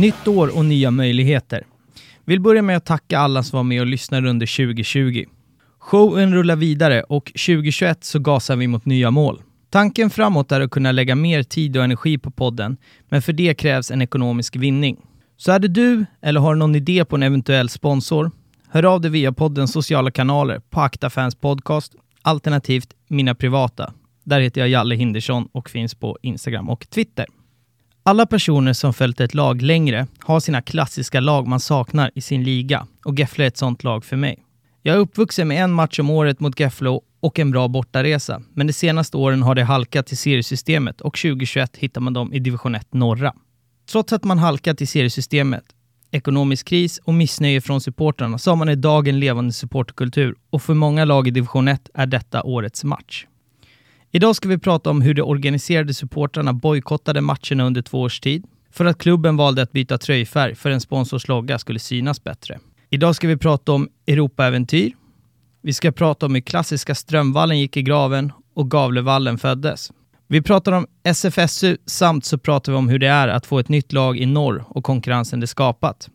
Nytt år och nya möjligheter. Vill börja med att tacka alla som var med och lyssnade under 2020. Showen rullar vidare och 2021 så gasar vi mot nya mål. Tanken framåt är att kunna lägga mer tid och energi på podden, men för det krävs en ekonomisk vinning. Så är det du eller har någon idé på en eventuell sponsor? Hör av dig via poddens sociala kanaler på Akta Fans Podcast, alternativt mina privata. Där heter jag Jalle Hindersson och finns på Instagram och Twitter. Alla personer som följt ett lag längre har sina klassiska lag man saknar i sin liga och Gefle är ett sånt lag för mig. Jag är uppvuxen med en match om året mot Gefle och en bra bortaresa, men de senaste åren har det halkat till seriesystemet och 2021 hittar man dem i division 1 norra. Trots att man halkat i seriesystemet, ekonomisk kris och missnöje från supportrarna så har man idag en levande supporterkultur och för många lag i division 1 är detta årets match. Idag ska vi prata om hur de organiserade supportrarna bojkottade matcherna under två års tid för att klubben valde att byta tröjfärg för en sponsors logga skulle synas bättre. Idag ska vi prata om Europaäventyr. Vi ska prata om hur klassiska Strömvallen gick i graven och Gavlevallen föddes. Vi pratar om SFSU samt så pratar vi om hur det är att få ett nytt lag i norr och konkurrensen det skapat.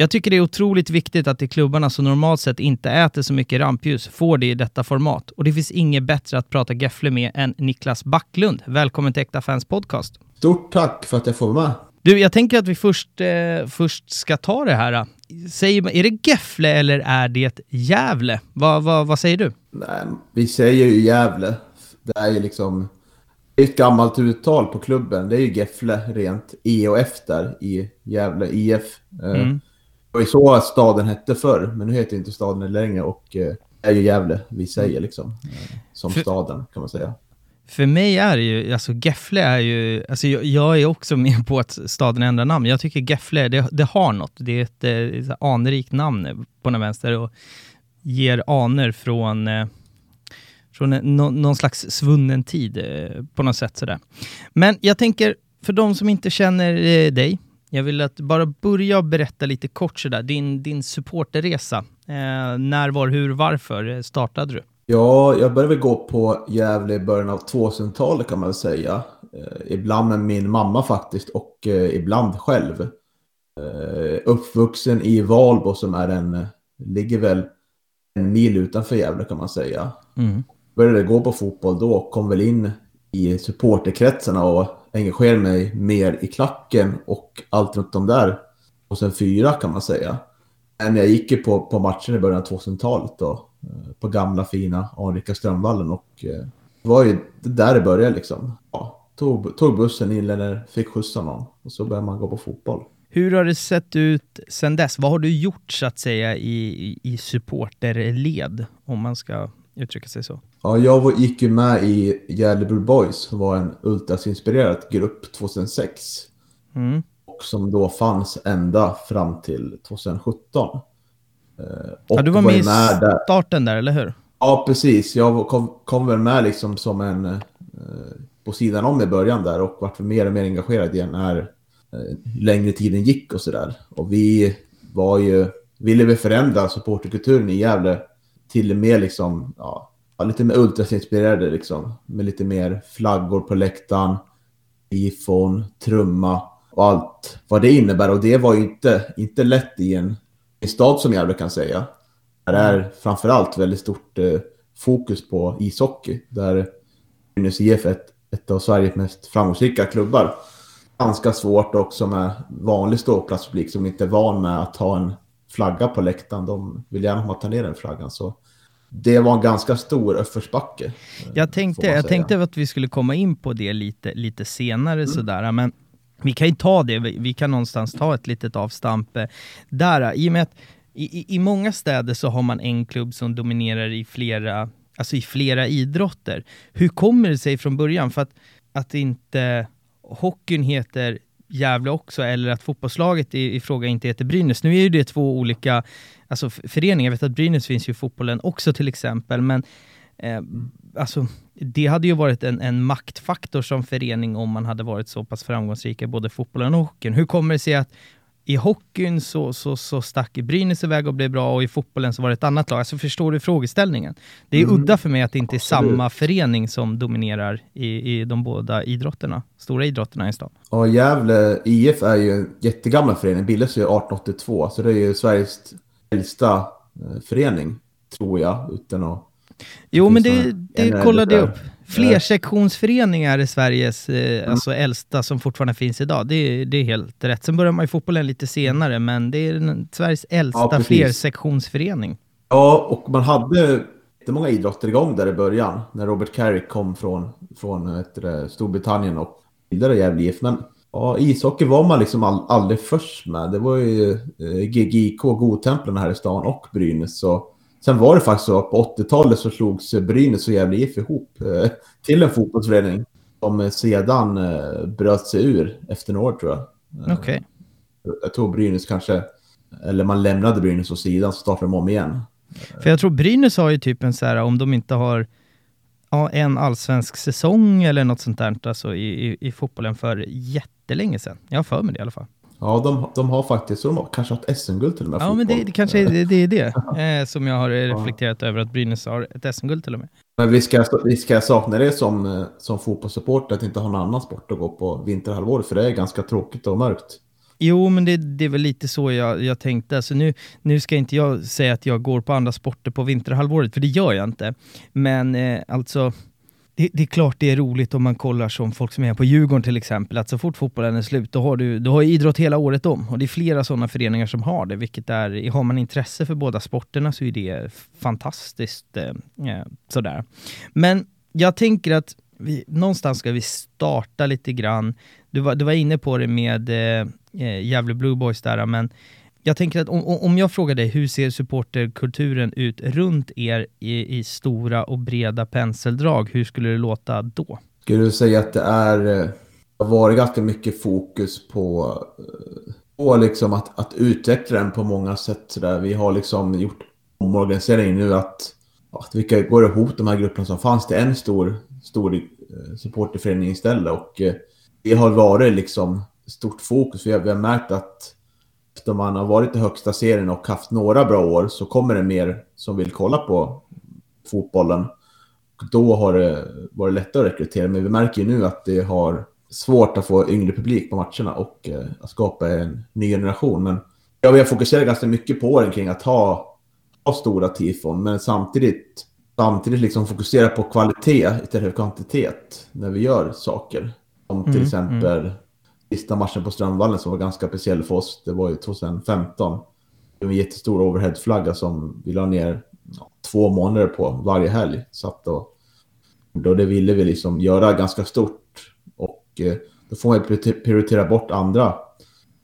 Jag tycker det är otroligt viktigt att de klubbarna som normalt sett inte äter så mycket rampljus får det i detta format. Och det finns inget bättre att prata Gefle med än Niklas Backlund. Välkommen till Äkta Fans Podcast. Stort tack för att jag får vara med. Du, jag tänker att vi först, eh, först ska ta det här. Säger, är det Gefle eller är det Gävle? Va, va, vad säger du? Nej, vi säger ju Gävle. Det är ju liksom ett gammalt uttal på klubben. Det är ju Gefle rent E och F där i Gävle IF. Eh, mm. Det var ju så staden hette förr, men nu heter inte staden längre och eh, är ju Gävle vi säger liksom. Eh, som för, staden kan man säga. För mig är det ju, alltså Gefle är ju, alltså jag, jag är också med på att staden ändrar namn. Jag tycker Gefle, det, det har något. Det är ett, ett anrikt namn på den vänster och ger aner från eh, från någon slags svunnen tid eh, på något sätt sådär. Men jag tänker, för de som inte känner eh, dig, jag vill att bara börja berätta lite kort sådär, din, din supporterresa. Eh, när, var, hur, varför startade du? Ja, jag började väl gå på Gävle i början av 2000-talet kan man väl säga. Eh, ibland med min mamma faktiskt och eh, ibland själv. Eh, uppvuxen i Valbo som är en, ligger väl en mil utanför Gävle kan man säga. Mm. Började gå på fotboll då kom väl in i supporterkretsarna och engagerade mig mer i klacken och allt runt om där. Och sen fyra kan man säga. Men jag gick ju på, på matchen i början av 2000-talet då. Eh, på gamla fina Anrika Strömvallen och eh, det var ju där det började liksom. Ja, tog, tog bussen in eller fick skjutsa någon och så började man gå på fotboll. Hur har det sett ut sen dess? Vad har du gjort så att säga i, i supporterled, om man ska uttrycka sig så? Ja, jag gick ju med i Gärdebro Boys som var en ultrasinspirerad grupp 2006. Mm. Och som då fanns ända fram till 2017. Och ja, du var, var med i starten där, eller hur? Ja, precis. Jag kom, kom väl med liksom som en eh, på sidan om i början där och vart mer och mer engagerad igen när eh, längre tiden gick och sådär. Och vi var ju, ville vi förändra supporterkulturen i Gävle till mer liksom, ja, lite mer ultrasinspirerade liksom. Med lite mer flaggor på läktaren, ifon, trumma och allt vad det innebär. Och det var ju inte, inte lätt i en, en stad som Gävle kan säga. Där är framförallt väldigt stort eh, fokus på ishockey. Där Brynäs IF är ett, ett av Sveriges mest framgångsrika klubbar. Ganska svårt också med vanlig ståplatspublik som inte är van med att ha en flagga på läktaren. De vill gärna ha ta ner den flaggan. Så det var en ganska stor uppförsbacke. Jag tänkte, jag tänkte att vi skulle komma in på det lite, lite senare mm. sådär, men vi kan ju ta det, vi kan någonstans ta ett litet avstamp eh, där, i och med att i, i många städer så har man en klubb som dominerar i flera, alltså i flera idrotter. Hur kommer det sig från början? För att, att inte hockeyn heter Gävle också, eller att fotbollslaget i, i fråga inte heter Brynäs. Nu är ju det två olika alltså, föreningar. Jag vet att Brynäs finns ju i fotbollen också till exempel, men eh, alltså, det hade ju varit en, en maktfaktor som förening om man hade varit så pass framgångsrika i både fotbollen och hockeyn. Hur kommer det sig att i hockeyn så, så, så stack Brynäs iväg och blev bra och i fotbollen så var det ett annat lag. Alltså förstår du frågeställningen? Det är mm. udda för mig att det inte är samma förening som dominerar i, i de båda idrotterna, stora idrotterna i stan. Ja, Gävle IF är ju en jättegammal förening, bildades ju 1882, så det är ju Sveriges äldsta eh, förening, tror jag, utan att... Jo, men det, det kollade jag upp. Flersektionsföreningar är Sveriges eh, mm. alltså äldsta som fortfarande finns idag. Det, det är helt rätt. Sen börjar man ju fotbollen lite senare, men det är den, Sveriges äldsta ja, flersektionsförening. Ja, och man hade inte många idrotter igång där i början, när Robert Carrick kom från, från det, Storbritannien och bildade Gävle IF. Men ja, ishockey var man liksom all, aldrig först med. Det var ju eh, GGIK, Godtemplen här i stan och Brynäs. Så Sen var det faktiskt så att på 80-talet så slogs Brynäs och Gävle IF ihop eh, till en fotbollsförening. Som sedan eh, bröt sig ur efter några år tror jag. Eh, Okej. Okay. Jag tror Brynäs kanske, eller man lämnade Brynäs åt sidan så startade de om igen. För jag tror Brynäs har ju typ en så här, om de inte har ja, en allsvensk säsong eller något sånt där alltså i, i, i fotbollen för jättelänge sedan. Jag har för mig det i alla fall. Ja, de, de har faktiskt, de har kanske haft SM-guld till och med. Ja, men det, det kanske är det, är det eh, som jag har reflekterat över att Brynäs har ett SM-guld till och med. Men vi ska, vi ska sakna det som, eh, som fotbollssupporter, att inte ha någon annan sport att gå på vinterhalvåret, för det är ganska tråkigt och mörkt. Jo, men det, det är väl lite så jag, jag tänkte. Alltså nu, nu ska inte jag säga att jag går på andra sporter på vinterhalvåret, för det gör jag inte. Men eh, alltså det, det, är klart det är roligt om man kollar som folk som är på Djurgården till exempel, att så fort fotbollen är slut, då har du, du har idrott hela året om. Och det är flera sådana föreningar som har det, vilket är, har man intresse för båda sporterna så är det fantastiskt. Eh, eh sådär. Men jag tänker att vi, någonstans ska vi starta lite grann. Du var, du var inne på det med eh, eh Gävle Blue Boys där, men jag tänker att om, om jag frågar dig, hur ser supporterkulturen ut runt er i, i stora och breda penseldrag? Hur skulle det låta då? Skulle du säga att det är, eh, har varit ganska mycket fokus på, eh, på liksom att, att utveckla den på många sätt. Så där. Vi har liksom gjort omorganisering nu att, att vi går ihop de här grupperna som fanns till en stor, stor eh, supporterförening istället. Och det har varit liksom stort fokus. Vi har, vi har märkt att efter man har varit i högsta serien och haft några bra år så kommer det mer som vill kolla på fotbollen. Då har det varit lättare att rekrytera, men vi märker ju nu att det har svårt att få yngre publik på matcherna och eh, att skapa en ny generation. Men ja, vi har fokuserat ganska mycket på åren kring att ha, ha stora tifon, men samtidigt, samtidigt liksom fokusera på kvalitet istället för kvantitet när vi gör saker. Som till mm, exempel mm sista matchen på Strömvallen som var ganska speciell för oss, det var ju 2015. Det var en jättestor overheadflagga som vi la ner två månader på varje helg. Satt och, då det ville vi liksom göra ganska stort. Och eh, då får man prioritera bort andra,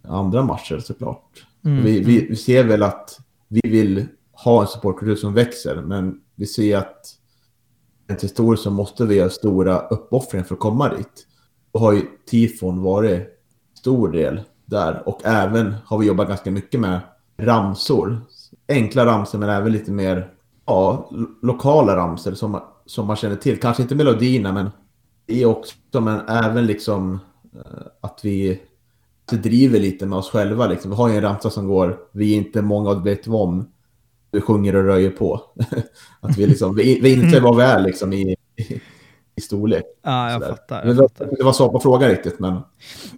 andra matcher såklart. Mm, vi, vi, mm. vi, ser väl att vi vill ha en supportkultur som växer, men vi ser att en historiskt så måste vi göra stora uppoffringar för att komma dit. Då har ju tifon varit stor del där. Och även har vi jobbat ganska mycket med ramsor. Enkla ramsor men även lite mer ja, lokala ramsor som, som man känner till. Kanske inte melodierna men det är också, men även liksom eh, att vi driver lite med oss själva. Liksom. Vi har ju en ramsa som går Vi är inte många och vet om. Vi sjunger och röjer på. att vi, liksom, vi, vi inser vad vi är liksom, i, i storlek. Ja, jag fattar. Jag fattar. Det var svar på frågan riktigt, men...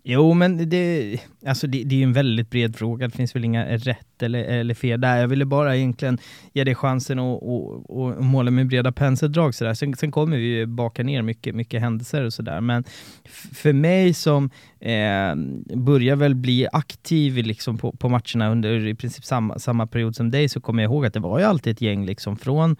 Jo, men det, alltså det, det är ju en väldigt bred fråga. Det finns väl inga rätt eller, eller fel där. Jag ville bara egentligen ge dig chansen att och, och måla med breda penseldrag. Så där. Sen, sen kommer vi ju baka ner mycket, mycket händelser och sådär. Men för mig som eh, börjar väl bli aktiv liksom på, på matcherna under i princip samma, samma period som dig, så kommer jag ihåg att det var ju alltid ett gäng liksom från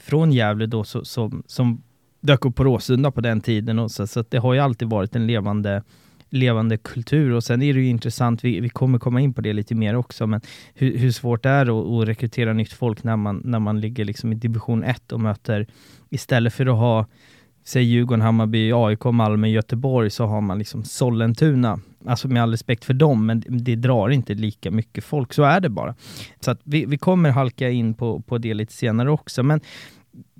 från Gävle då så, som, som dök upp på Råsunda på den tiden. Och så, så det har ju alltid varit en levande, levande kultur. Och sen är det ju intressant, vi, vi kommer komma in på det lite mer också, men hur, hur svårt det är att, att rekrytera nytt folk när man, när man ligger liksom i division 1 och möter, istället för att ha säg Djurgården, Hammarby, AIK, Malmö, Göteborg så har man liksom Sollentuna. Alltså med all respekt för dem, men det drar inte lika mycket folk. Så är det bara. Så att vi, vi kommer halka in på, på det lite senare också. Men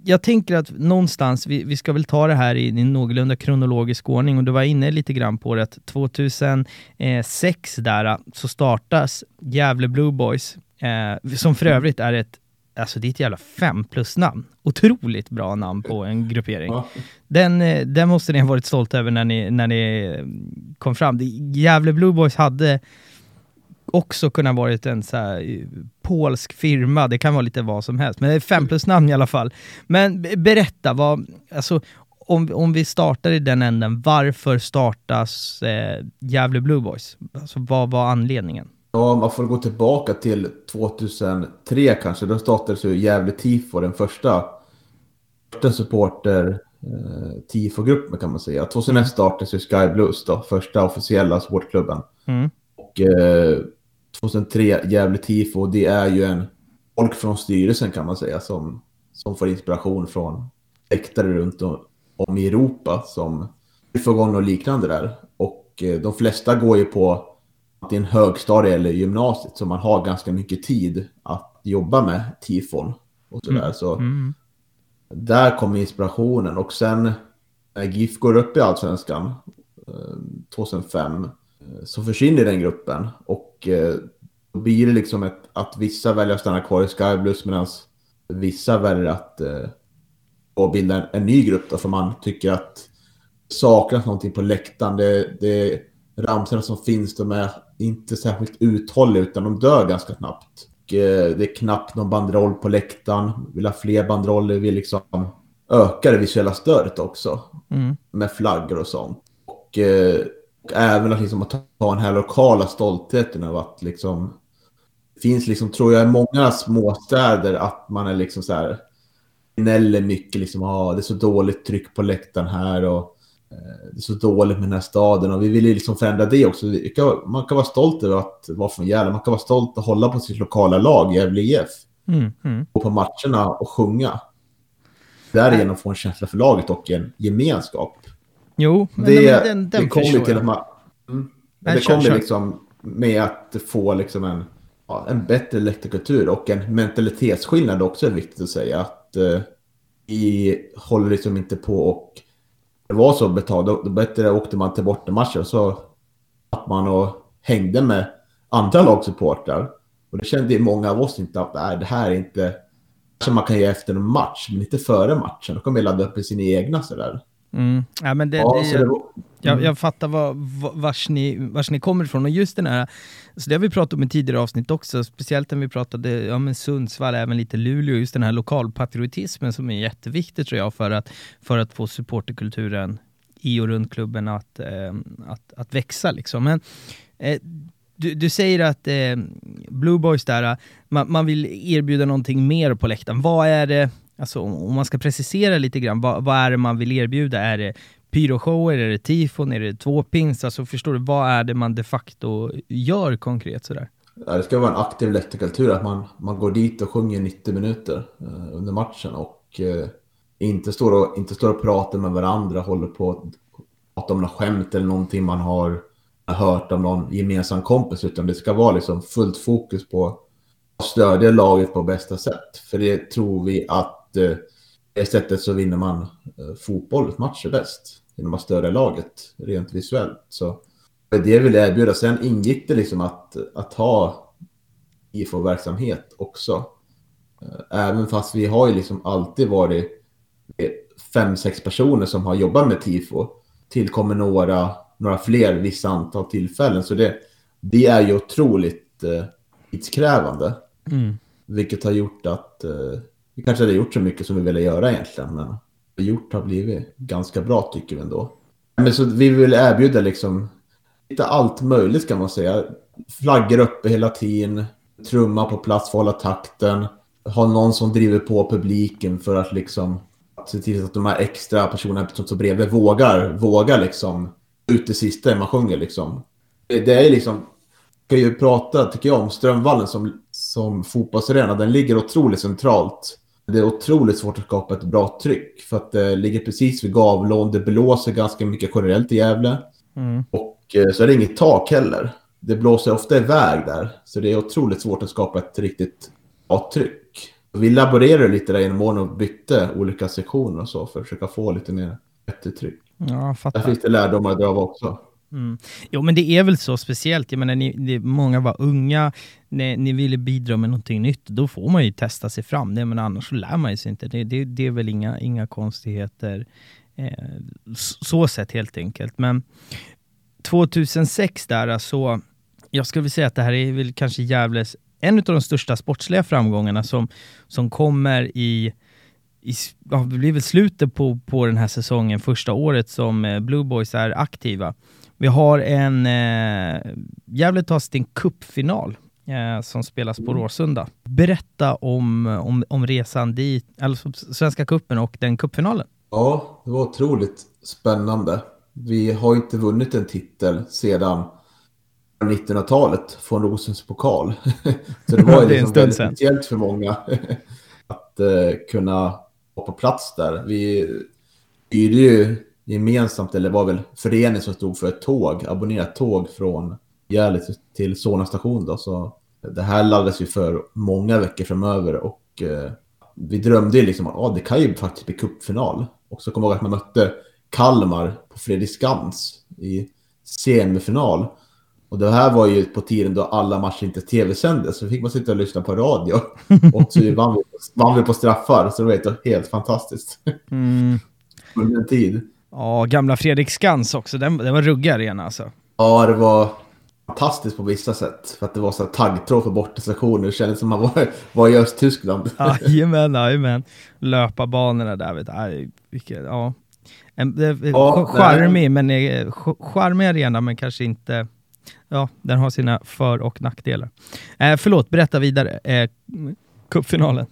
jag tänker att någonstans, vi, vi ska väl ta det här i, i någorlunda kronologisk ordning och du var inne lite grann på det att 2006 där så startas Gävle Blue Boys, eh, som för övrigt är ett Alltså det är ett jävla fem plus namn. Otroligt bra namn på en gruppering. Ja. Den, eh, den måste ni ha varit stolta över när ni, när ni kom fram. Gävle Blue Boys hade också kunnat varit en så här, eh, polsk firma, det kan vara lite vad som helst, men det är fem plus namn i alla fall. Men berätta, vad, alltså, om, om vi startar i den änden, varför startas eh, Gävle Blue Boys? Alltså, vad var anledningen? Ja, man får gå tillbaka till 2003 kanske. Då startades ju Gävle Tifo, den första, första supporter eh, tifogruppen kan man säga. 2001 startades ju Sky Blues då, första officiella sportklubben. Mm. Och eh, 2003 Gävle tifo. Det är ju en folk från styrelsen kan man säga som, som får inspiration från läktare runt om, om i Europa som förgångna och liknande där. Och eh, de flesta går ju på antingen högstadie eller gymnasiet så man har ganska mycket tid att jobba med tifon och sådär. Mm. Så mm. där kommer inspirationen och sen när GIF går upp i allsvenskan eh, 2005 Eh, så försvinner den gruppen. Och eh, då blir det liksom ett, att vissa väljer att stanna kvar i Sky Blues medan vissa väljer att eh, och bilda en, en, ny grupp då, för man tycker att det saknas någonting på läktaren. Det, det, ramsorna som finns, de är inte särskilt uthålliga utan de dör ganska snabbt. Och, eh, det är knappt någon banderoll på läktaren. Vi vill ha fler banderoller, vi vill liksom öka det visuella stödet också. Mm. Med flaggor och sånt. Och eh, även att liksom ta den här lokala stoltheten av att liksom det finns liksom, tror jag, i många småstäder att man är liksom så här gnäller mycket liksom, ah, det är så dåligt tryck på läktaren här och Eh, det är så dåligt med den här staden och vi vill ju liksom förändra det också. Man kan vara stolt över att vara från Gävle. Man kan vara stolt och hålla på sitt lokala lag, Gävle IF. Mm, mm. Och på matcherna och sjunga. Därigenom få en känsla för laget och en gemenskap. Jo, men det, men den, den det kommer till att man... Mm, det kommer liksom med att få liksom en, ja, en bättre läktarkultur och en mentalitetsskillnad också är viktigt att säga. Att eh, vi håller liksom inte på och det var så betalt, då, då bättre åkte man till bortamatcher så att man och hängde med andra lagsupportrar. Och det kände många av oss inte att nej, det här är inte... Kanske man kan ge efter en match, men inte före matchen. Då kommer man ladda upp i sina egna sådär. Mm. Ja, men det, ja, det, det var, jag, mm. jag, fattar var, vars, ni, vars ni kommer ifrån. Och just den här, så det har vi pratat om i tidigare avsnitt också, speciellt när vi pratade ja, men Sundsvall, även lite Luleå, just den här lokalpatriotismen som är jätteviktig tror jag för att, för att få supporterkulturen i och runt klubben att, eh, att, att växa. Liksom. Men, eh, du, du, säger att eh, Blue Boys där, man, man, vill erbjuda någonting mer på läktaren. Vad är det, alltså om man ska precisera lite grann, vad, vad är det man vill erbjuda? Är det pyroshower, är det tifon, är det tvåpins? Alltså förstår du, vad är det man de facto gör konkret sådär? Ja, det ska vara en aktiv läktarkultur, att man, man går dit och sjunger 90 minuter eh, under matchen och eh, inte, står och inte står och pratar med varandra, håller på att prata om något skämt eller någonting man har hört om någon gemensam kompis, utan det ska vara liksom fullt fokus på att stödja laget på bästa sätt. För det tror vi att det sättet så vinner man eh, fotbollsmatcher bäst. Genom att stödja laget rent visuellt. Så det vill jag erbjuda. Sen ingick det liksom att, att ha IFO-verksamhet också. Eh, även fast vi har ju liksom alltid varit fem, sex personer som har jobbat med TIFO. Tillkommer några, några fler vissa antal tillfällen. Så det, det är ju otroligt eh, tidskrävande. Mm. Vilket har gjort att eh, vi kanske hade gjort så mycket som vi ville göra egentligen, men gjort har blivit ganska bra tycker vi ändå. Men så vi vill erbjuda liksom lite allt möjligt kan man säga. Flaggor uppe hela tiden, trumma på plats för att hålla takten, ha någon som driver på publiken för att liksom se till att de här extra personerna som står bredvid vågar, vågar liksom ut det sista man sjunger liksom. Det är liksom, kan ju prata tycker jag om Strömvallen som, som fotbollsarena. Den ligger otroligt centralt det är otroligt svårt att skapa ett bra tryck för att det ligger precis vid Gavlån. Det blåser ganska mycket generellt i Gävle. Mm. Och eh, så är det inget tak heller. Det blåser ofta iväg där. Så det är otroligt svårt att skapa ett riktigt bra tryck. Vi laborerade lite där genom åren och bytte olika sektioner och så för att försöka få lite mer eftertryck. Ja, fattar. Där finns det lärdomar att dra av också. Mm. Jo, men det är väl så speciellt. Jag menar, ni, det, många var unga, ni, ni ville bidra med någonting nytt. Då får man ju testa sig fram. Det, men annars så lär man sig inte. Det, det, det är väl inga, inga konstigheter eh, så sett helt enkelt. Men 2006 där, så jag skulle säga att det här är väl kanske Gävles en av de största sportsliga framgångarna som, som kommer i, i ja, det blir väl slutet på, på den här säsongen, första året som eh, Blue Boys är aktiva. Vi har en, eh, Gävle tar sin cupfinal eh, som spelas på mm. Råsunda. Berätta om, om, om resan dit, alltså Svenska cupen och den cupfinalen. Ja, det var otroligt spännande. Vi har inte vunnit en titel sedan 1900-talet från Rosens pokal. Så det var ju liksom väldigt speciellt för många att uh, kunna vara på plats där. Vi hyrde ju gemensamt, eller var väl föreningen som stod för ett tåg, abonnerat tåg från Gävle till Solna station då. Så det här laddades ju för många veckor framöver och uh, vi drömde ju liksom att ah, det kan ju faktiskt bli cupfinal. Och så kommer jag ihåg att man mötte Kalmar på Fredriksskans i semifinal. Och det här var ju på tiden då alla matcher inte tv-sändes, så fick man sitta och lyssna på radio. och så vann vi, vann vi på straffar, så det var helt fantastiskt. Mm. Under en tid. Ja, gamla Fredrik Skans också, den, den var ruggig arena alltså. Ja, det var fantastiskt på vissa sätt. För att det var så taggtråd för bortastationer. Det kändes som man var, var i Östtyskland. Jajamän, jajamän. Löparbanorna där, vet du. Vilket, ja. En, ja, charmig, men, charmig arena, men kanske inte ja, den har sina för och nackdelar. Eh, förlåt, berätta vidare. Eh, cupfinalen.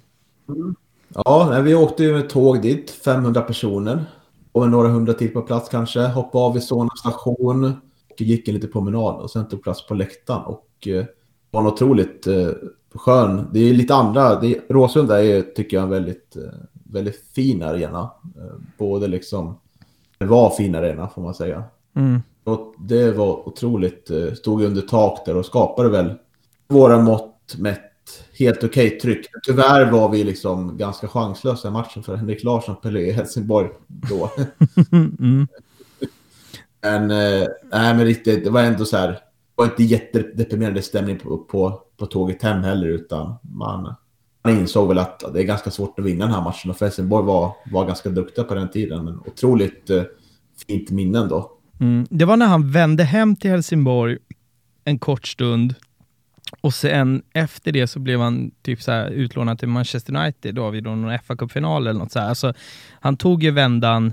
Mm. Ja, vi åkte ju med tåg dit, 500 personer. Och några hundra till på plats kanske. Hoppade av vid Solna station. Gick en liten promenad och sen tog plats på läktaren. Och eh, var en otroligt eh, skön. Det är lite andra. Det Råsunda är, tycker jag, en väldigt, eh, väldigt fin arena. Eh, både liksom, det var fin arena får man säga. Mm. Och det var otroligt, eh, stod under tak där och skapade väl våra mått mätt helt okej okay tryck. Tyvärr var vi liksom ganska chanslösa i matchen för Henrik Larsson spelade i Helsingborg då. mm men, eh, nej, men riktigt, det var ändå så här, det var inte jättedeprimerande stämning på, på, på tåget hem heller, utan man, man insåg väl att det är ganska svårt att vinna den här matchen. Och Helsingborg var, var ganska duktiga på den tiden, men otroligt eh, fint minnen då. Mm. Det var när han vände hem till Helsingborg en kort stund och sen efter det så blev han typ så här utlånad till Manchester United då vid någon fa Cup-final eller något så här. Alltså, han tog ju vändan,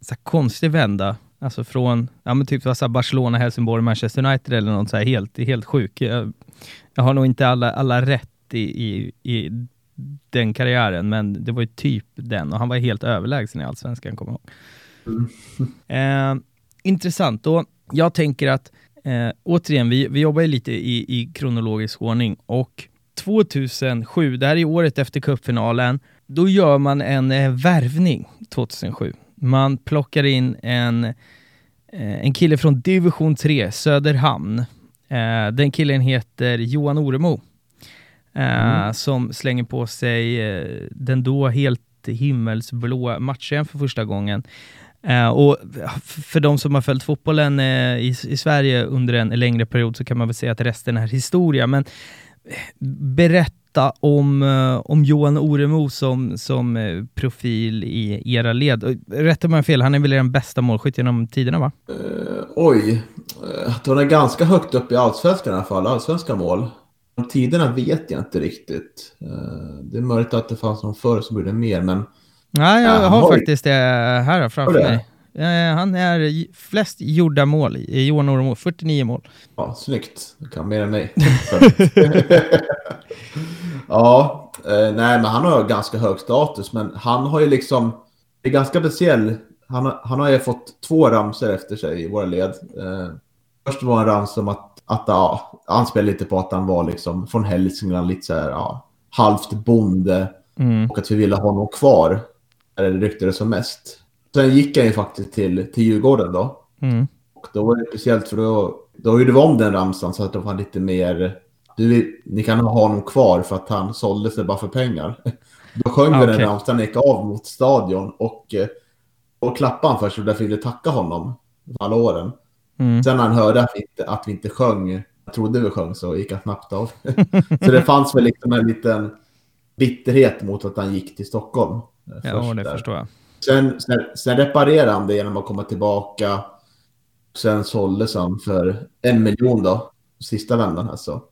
så här konstig vända, alltså från ja, men typ så Barcelona, Helsingborg, Manchester United eller något så här helt, helt sjuk. Jag, jag har nog inte alla, alla rätt i, i, i den karriären, men det var ju typ den och han var helt överlägsen i Allsvenskan, kommer jag ihåg. Mm. Eh, intressant. Och jag tänker att, eh, återigen, vi, vi jobbar ju lite i, i kronologisk ordning och 2007, det här är året efter cupfinalen, då gör man en eh, värvning 2007. Man plockar in en, eh, en kille från division 3, Söderhamn. Eh, den killen heter Johan Oremo. Eh, mm. Som slänger på sig den då helt himmelsblå matchen för första gången. Uh, och för de som har följt fotbollen uh, i, i, Sverige under en längre period så kan man väl säga att resten är historia. Men eh, berätta om, uh, om Johan Oremo som, som profil i era led. Rätta mig fel, han är väl den bästa målskytt genom tiderna va? oj, han är ganska högt upp i allsvenskan i alla fall, allsvenska mål. Om tiderna vet jag inte riktigt. det är möjligt att det fanns någon förr som gjorde mer, men Nej, jag har Aha. faktiskt det här framför mig. Han är flest gjorda mål, Johan Oremo, 49 mål. Ja, snyggt. Du kan mer än mig. ja, eh, nej men han har ganska hög status, men han har ju liksom, det är ganska speciell. Han, han har ju fått två ramser efter sig i våra led. Eh, först var en ramsa om att, att ja, han spelade lite på att han var liksom från Hälsingland, lite så här, ja, halvt bonde. Mm. Och att vi ville ha honom kvar det ryktades som mest. Sen gick han ju faktiskt till, till Djurgården då. Mm. Och då var det speciellt för då, då gjorde vi om den ramsan så att det var lite mer... Du, ni kan ha honom kvar för att han sålde sig bara för pengar. Då sjöng Ah, vi den okej. när Amsterdam gick av mot stadion och, eh, och klappade han först och därför ville tacka honom alla åren. Mm. Sen när han hörde att vi inte, att vi inte sjöng, jag trodde vi sjöng, så gick han snabbt av. så det fanns väl liksom en liten bitterhet mot att han gick till Stockholm. eh, Ja, först det där. förstår jag. Sen, sen, sen reparerade han det genom att komma tillbaka. Sen såldes han för en miljon då, sista vändan här så.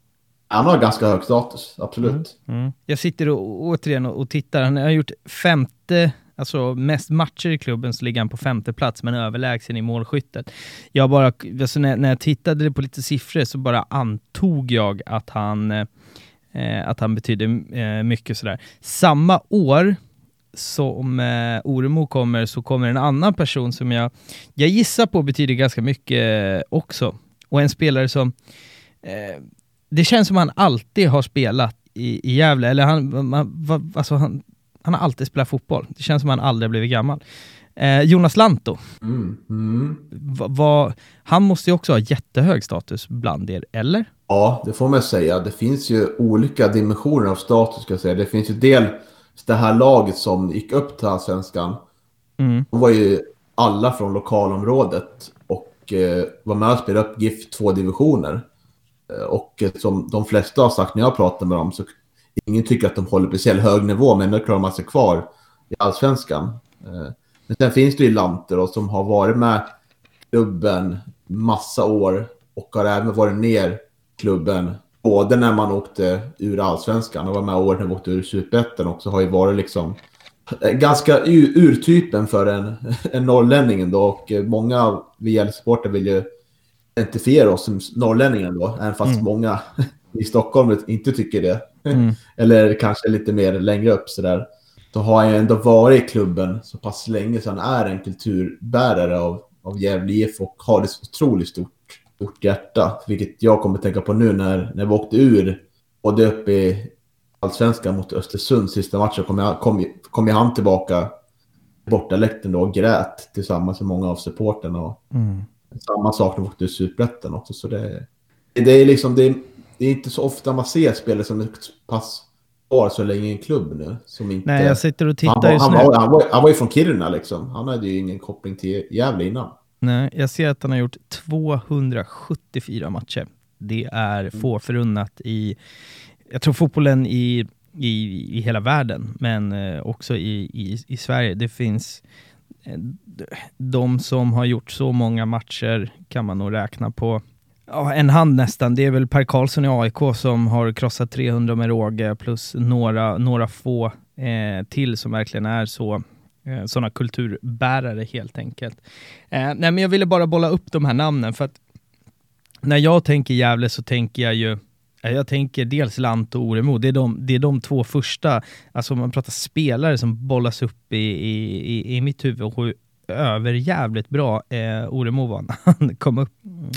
Han har ganska hög status, absolut. Mm, mm. Jag sitter och, återigen och, och tittar. Han har gjort femte, alltså mest matcher i klubben så ligger han på femte plats men överlägsen i målskyttet. Jag bara, alltså när, när jag tittade på lite siffror så bara antog jag att han, eh, att han betydde eh, mycket sådär. Samma år som eh, Oremo kommer så kommer en annan person som jag, jag gissar på betyder ganska mycket eh, också. Och en spelare som eh, det känns som han alltid har spelat i, i Gävle, eller han, man, va, alltså han, han har alltid spelat fotboll. Det känns som han aldrig blivit gammal. Eh, Jonas Lanto, Mm. Mm. va, va, han måste ju också ha jättehög status bland er, eller? Ja, det får man säga. Det finns ju olika dimensioner av status, ska jag säga. Det finns ju dels det här laget som gick upp till Allsvenskan. Mm. De var ju alla från lokalområdet och eh, var med och spelade upp GIF två divisioner. Eh, och som de flesta har sagt när jag pratar med dem så ingen tycker att de håller speciellt hög nivå, men nu klarar man sig kvar i Allsvenskan. Eh, men sen finns det ju Lanter och som har varit med klubben massa år och har även varit ner klubben både när man åkte ur allsvenskan och var med år när vi åkte ur superettan också har ju varit liksom eh, ganska ur, urtypen för en, en norrlänning ändå och eh, många av vi Gävle-supportrar vill ju identifiera oss som norrlänningar då, även fast Mm. många i Stockholm inte tycker det. Mm. Eller kanske lite mer längre upp sådär. Så har ju ändå varit i klubben så pass länge så han är en kulturbärare av, av Gävle IF och har ett otroligt stort, stort hjärta. Vilket jag kommer tänka på nu när, när vi åkte ur och det uppe i Allsvenskan mot Östersund sista matchen kom, jag, kom, kom ju han tillbaka borta läktaren då och grät tillsammans med många av supporterna. Och Mm. samma sak när vi åkte ur Superettan också. Så det, det är liksom, det är, det är inte så ofta man ser spelare som är pass kvar så länge i en klubb nu. Som inte, Nej, jag sitter och han, tittar var, just han, nu. var, han, var, han var ju från Kiruna liksom. Han hade ju ingen koppling till Gävle innan. Nej, jag ser att han har gjort 274 matcher. Det är få förunnat i, jag tror fotbollen i, i, i hela världen, men eh, också i, i, i Sverige. Det finns eh, de som har gjort så många matcher kan man nog räkna på ja, en hand nästan. Det är väl Per Karlsson i AIK som har krossat 300 med råge plus några, några få eh, till som verkligen är så Eh, sådana kulturbärare helt enkelt. Eh, nej, men jag ville bara bolla upp de här namnen för att när jag tänker Gävle så tänker jag ju eh, jag tänker dels Lant och Oremo, det är, de, det är de två första, alltså om man pratar spelare som bollas upp i, i, i, i mitt huvud och hur överjävligt bra eh, Oremo var när han kom upp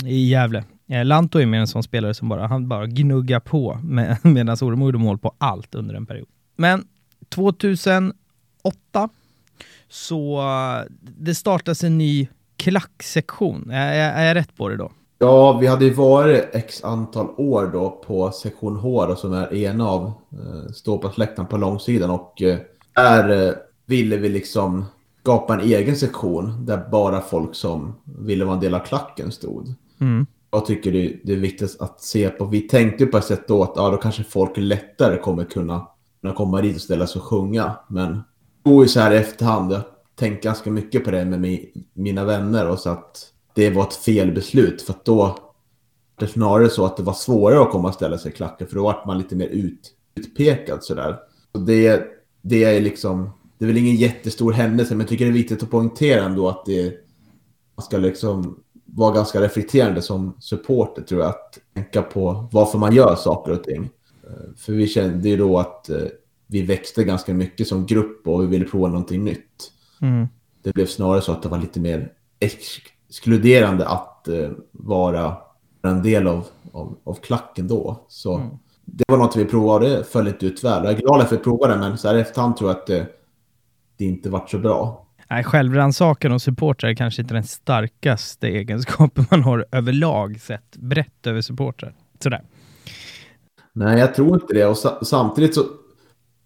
i Gävle. Eh, Lanto är mer en sån spelare som bara, han bara gnuggar på med, medan Oremo gjorde mål på allt under en period. Men 2008 så eh, det startas en ny klacksektion. Är, är, jag rätt på det då? Ja, vi hade ju varit x antal år då på sektion H då, som är en av eh, på långsidan och eh, där eh, ville vi liksom skapa en egen sektion där bara folk som ville vara en del av klacken stod. Mm. Jag tycker det, det är viktigt att se på. Vi tänkte på ett sätt då att ja, då kanske folk lättare kommer kunna, kunna komma dit och ställa sig och sjunga. Men tror ju så här i efterhand, jag tänkt ganska mycket på det med mina vänner och så att det var ett felbeslut för att då det är snarare så att det var svårare att komma och ställa sig i klacken för då vart man lite mer ut, utpekad sådär. Och det, det är liksom, det är väl ingen jättestor händelse men jag tycker det är viktigt att poängtera ändå att det, man ska liksom vara ganska reflekterande som supporter tror jag att tänka på varför man gör saker och ting. Eh, för vi kände ju då att eh, vi växte ganska mycket som grupp och vi ville prova någonting nytt. Mm. Det blev snarare så att det var lite mer exkluderande att eh, vara en del av, av, av klacken då. Så Mm. det var något vi provade det föll inte ut väl. Jag är glad att vi provade men så här efterhand tror jag att det, det inte vart så bra. Nej, självrannsakan och supportrar är kanske inte den starkaste egenskapen man har överlag sett brett över supportrar. Sådär. Nej, jag tror inte det. Och sa samtidigt så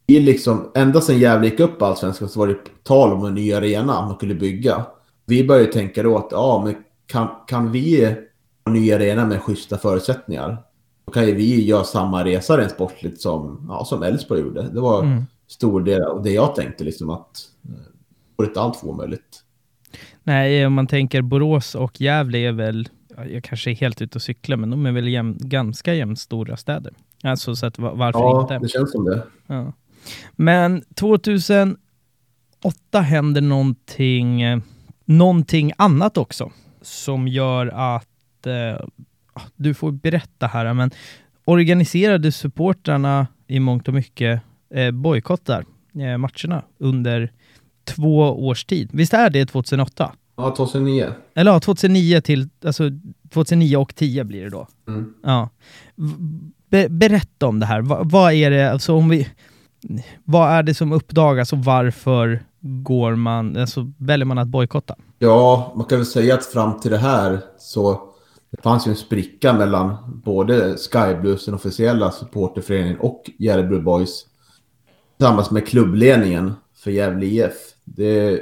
i liksom, ända sedan Gävle gick upp allsvenskan så var det tal om en ny arena man kunde bygga. Vi började tänka då att ja, men kan, kan vi ha en ny arena med schyssta förutsättningar? Då kan ju vi göra samma resa rent sportligt som, ja, som Elfsborg gjorde. Det var mm. stor del av det jag tänkte, liksom att det eh, var inte allt för omöjligt. Nej, om man tänker Borås och Gävle är väl, jag kanske är helt ute och cyklar, men de är väl jäm, ganska jämnt stora städer. Alltså, så att varför ja, inte? Ja, det känns som det. Ja. Men 2008 händer någonting, någonting annat också som gör att, eh, du får berätta här, men organiserade supportrarna i mångt och mycket eh, bojkottar eh, matcherna under två års tid. Visst är det 2008? Ja, 2009. Eller ja, 2009 till, alltså 2009 och 10 blir det då. Mm. Ja. Be berätta om det här. Va vad är det, alltså om vi, vad är det som uppdagas och varför går man, alltså väljer man att bojkotta? Ja, man kan väl säga att fram till det här så det fanns ju en spricka mellan både Sky Blues, den officiella supporterföreningen, och Järebro Boys tillsammans med klubbledningen för Gävle IF. Det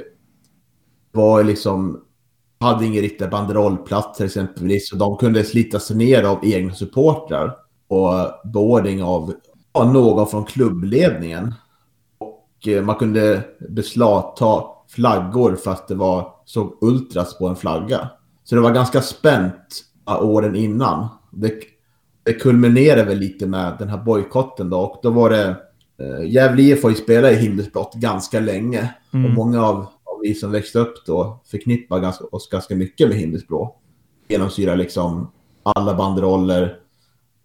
var liksom, hade ingen riktig banderollplats exempelvis, och de kunde slita sig ner av egna supportrar och boarding av ja, någon från klubbledningen. Och eh, man kunde beslagta flaggor fast det var, såg ultras på en flagga. Så det var ganska spänt åren innan. Det, det kulminerade väl lite med den här bojkotten då och då var det eh, Gävle IF har ju spelat i himmelsblått ganska länge mm. och många av, av vi som växte upp då förknippar ganska, oss ganska mycket med himmelsblå. Genomsyrar liksom alla banderoller,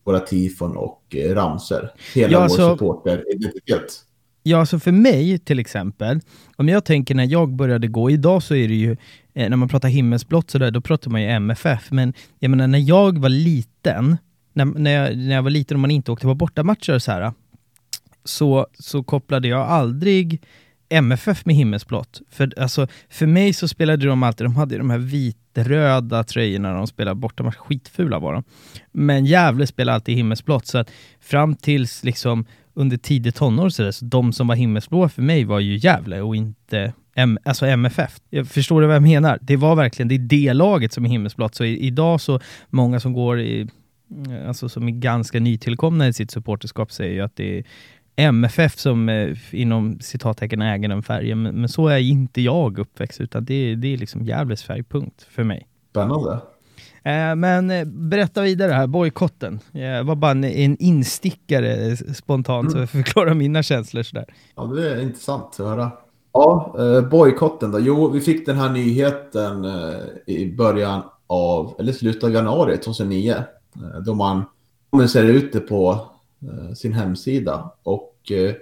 våra tifon och eh, ramser. Hela ja, vår så... supporteridentitet. Ja, så för mig till exempel, om jag tänker när jag började gå, idag så är det ju, eh, när man pratar himmelsblått sådär, då pratar man ju MFF, men jag menar när jag var liten, när, när, jag, när jag var liten och man inte åkte på bortamatcher och så här, så, så kopplade jag aldrig MFF med himmelsblått. För, alltså, för mig så spelade de alltid, de hade de här vitröda tröjorna när de spelade bortamatch, skitfula var de. Men Gävle spelade alltid himmelsblått, så att fram tills liksom under tidig tonår så, där, så de som var himmelsblåa för mig var ju Gävle och inte M alltså MFF. Jag förstår du vad jag menar? Det var verkligen, det är det laget som är himmelsblått. Så i, idag så, många som går i, alltså som är ganska nytillkomna i sitt supporterskap säger ju att det är MFF som eh, inom citattecken äger den färgen, men, men, så är inte jag uppväxt, utan det, det är liksom Gävles färgpunkt för mig. Spännande. Eh, men eh, berätta vidare här, bojkotten. Det var bara en, en instickare spontant, mm. så jag förklarar mina känslor sådär. Ja, det är intressant att höra. Ja, eh, bojkotten då. Jo, vi fick den här nyheten eh, i början av, eller slutet av januari 2009. Eh, då man kommunicerade ut det på eh, sin hemsida. Och eh,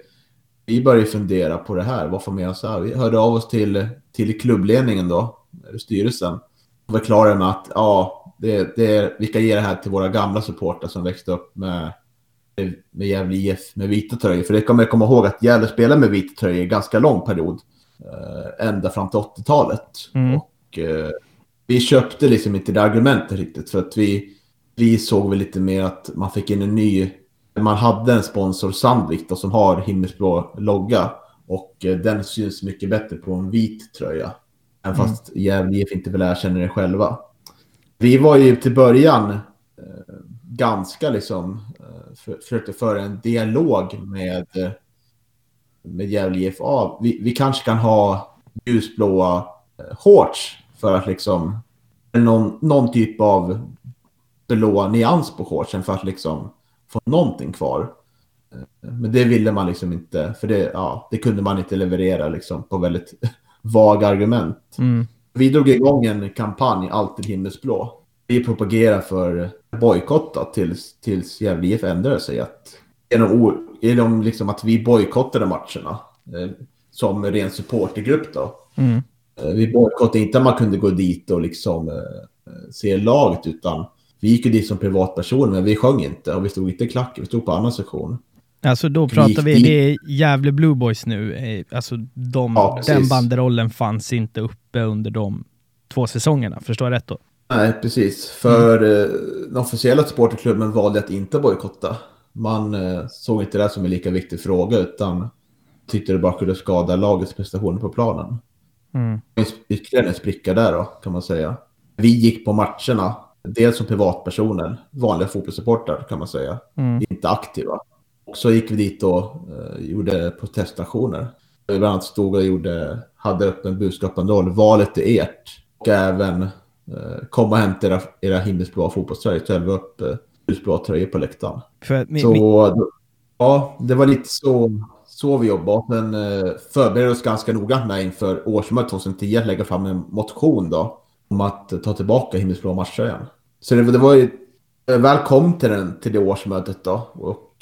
vi började fundera på det här. Varför menar så här? Vi hörde av oss till, till klubbledningen då, styrelsen. Och förklarade med att ja, det, det, vi ska ge det här till våra gamla supportrar som växte upp med, med Gävle IF med vita tröjor. För det kommer jag komma ihåg att Gävle spelade med vita tröjor en ganska lång period. Eh, ända fram till 80-talet. Mm. Och eh, vi köpte liksom inte det argumentet riktigt. För att vi, vi såg väl lite mer att man fick in en ny... Man hade en sponsor, Sandvik, då, som har himmelsblå logga. Och eh, den syns mycket bättre på en vit tröja. Även mm. fast Gävle IF inte vill erkänna det själva. Vi var ju till början eh, ganska liksom eh, för, försökte föra en dialog med, med Gävle IFA. Vi, vi kanske kan ha ljusblåa shorts för att liksom någon, någon typ av blå nyans på shortsen för att liksom få någonting kvar. Eh, men det ville man liksom inte, för det, ja, det kunde man inte leverera liksom på väldigt vaga argument. Mm. Vi drog igång en kampanj, Alltid himmelsblå. Vi propagerar för bojkotta tills, tills Gävle IF ändrade sig. Att, genom, genom liksom att vi bojkottade matcherna eh, som ren supportergrupp då. Mm. Eh, vi bojkottade inte att man kunde gå dit och liksom eh, se laget utan vi gick ju dit som privatpersoner men vi sjöng inte och vi stod inte i klacken, vi stod på annan sektion. Alltså då pratar vi, det är Gävle Blue Boys nu, eh, alltså de, ja, den banderollen fanns inte uppe under de två säsongerna, förstår jag rätt då? Nej, precis. För mm. den officiella supporterklubben valde att inte bojkotta. Man eh, såg inte det som en lika viktig fråga utan tyckte det bara kunde skada lagets prestationer på planen. Mm. Ytterligare en spricka där då, kan man säga. Vi gick på matcherna, dels som privatpersoner, vanliga fotbollssupportrar kan man säga, Mm. inte aktiva. Och så gick vi dit och eh, gjorde protestaktioner. Vi bland annat stod och gjorde, hade upp en budskapsbanderoll, valet är ert. Och även eh, kom och hämta era, era himmelsblåa fotbollströjor, ställde vi upp eh, ljusblåa tröjor på läktaren. För att mi, Så mi, ja, det var lite så, så vi jobbade. Men eh, förberedde oss ganska noga med inför årsmötet 2010 att lägga fram en motion då om att ta tillbaka himmelsblå matchtröjan. Så det, det var ju, väl kom till, den, till det årsmötet då och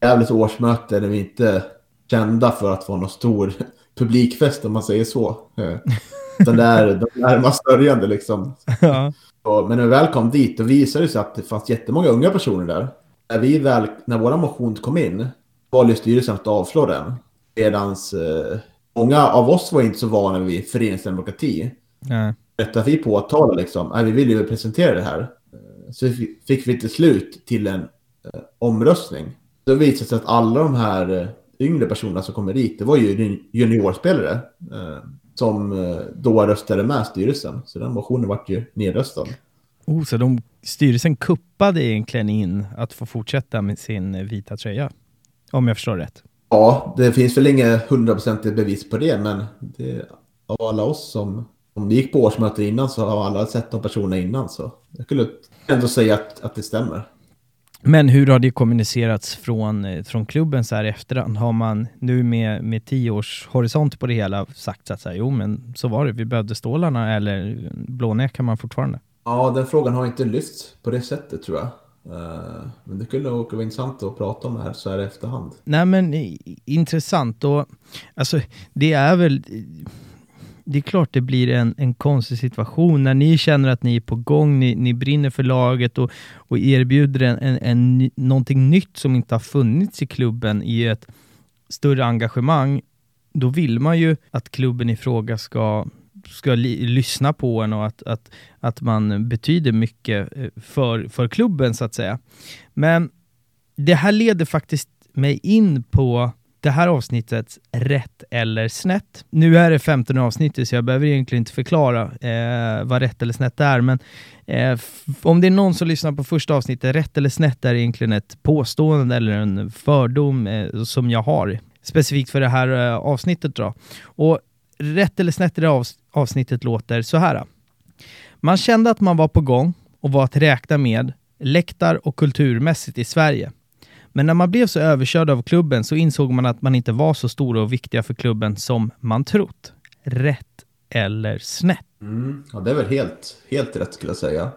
jävligt årsmöte där vi inte kända för att vara någon stor publikfest om man säger så. Eh, Den där, de närmast börjande liksom. ja. Och, men kom dit, då visade det sig att det fanns jättemånga unga personer där. När, vi väl, när våra motion kom in, valde styrelsen att avslå den. Medan eh, många av oss var inte så vana vid föreningsdemokrati. Nej. Detta vi påtalade liksom, vi ville ju presentera det här. Så fick vi till slut till en eh, omröstning. Då visade det sig att alla de här eh, yngre personerna som kommer dit, det var ju jun- juniorspelare. Eh, som då röstade med styrelsen. Så den motionen vart ju nedröstad. Oh, så de, styrelsen kuppade egentligen in att få fortsätta med sin vita tröja? Om jag förstår rätt. Ja, det finns väl inget hundraprocentigt bevis på det, men det, av alla oss som, som gick på årsmöten innan så har alla sett de personerna innan. Så jag skulle ändå säga att, att det stämmer. Men hur har det kommunicerats från, eh, från klubben så här i efterhand? Har man nu med, med tio års horisont på det hela sagt att så här, jo men så var det, vi behövde stålarna eller blånekar man fortfarande? Ja, den frågan har inte lyfts på det sättet tror jag. Eh, Men det kunde nog vara intressant att prata om det här så här i efterhand. Nej men intressant och alltså det är väl det är klart det blir en, en konstig situation när ni känner att ni är på gång, ni, ni brinner för laget och, och erbjuder en, en, en, någonting nytt som inte har funnits i klubben i ett större engagemang. Då vill man ju att klubben i fråga ska, ska li, lyssna på en och att, att, att man betyder mycket eh, för, för klubben så att säga. Men det här leder faktiskt mig in på det här avsnittet rätt eller snett. Nu är det 15 avsnittet så jag behöver egentligen inte förklara eh, vad rätt eller snett är, men eh, om det är någon som lyssnar på första avsnittet, rätt eller snett är egentligen ett påstående eller en fördom eh, som jag har specifikt för det här eh, avsnittet då. Och rätt eller snett i det avs- avsnittet låter så här. Man kände att man var på gång och var att räkna med läktar och kulturmässigt i Sverige. Men när man blev så överkörd av klubben så insåg man att man inte var så stora och viktiga för klubben som man trott. Rätt eller snett? Mm. Ja, det är väl helt, helt rätt skulle jag säga.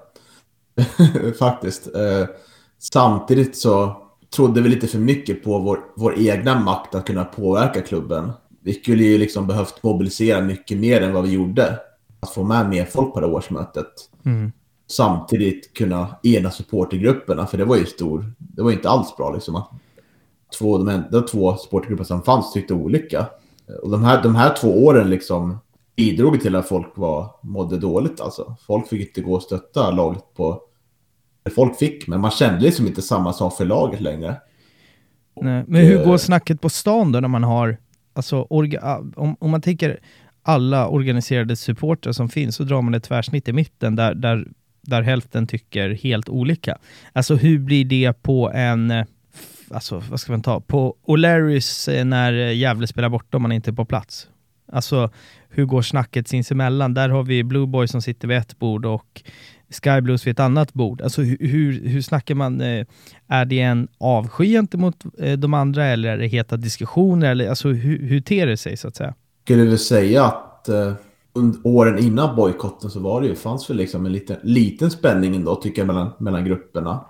Faktiskt. Eh, samtidigt så trodde vi lite för mycket på vår, vår egna makt att kunna påverka klubben. Vi skulle ju liksom behövt mobilisera mycket mer än vad vi gjorde. Att få med mer folk på det årsmötet. Mm. Samtidigt kunna ena supportergrupperna, för det var ju stor. Det var ju inte alls bra liksom att två, de enda två supportergrupper som fanns tyckte olika. Och de här, de här två åren liksom bidrog till att folk var, mådde dåligt alltså. Folk fick inte gå och stötta laget på folk fick, men man kände liksom inte samma sak för laget längre. Nej. Men hur eh, går snacket på stan då när man har, alltså orga, om, om man tänker alla organiserade supportrar som finns så drar man ett tvärsnitt i mitten där, där, där hälften tycker helt olika. Alltså hur blir det på en, eh, alltså vad ska man ta, på O'Larrys eh, när Gävle spelar borta om man inte är på plats? Alltså hur går snacket sinsemellan? Där har vi Blue Boys som sitter vid ett bord och Sky Blues vid ett annat bord. Alltså hur, hur, hur snackar man? Eh, är det en avsky gentemot de andra eller är det heta diskussioner? Eller, alltså hur, hur ter det sig så att säga? skulle du säga att eh, åren innan bojkotten så var det ju, fanns väl liksom en liten, liten spänning ändå tycker jag mellan, mellan grupperna.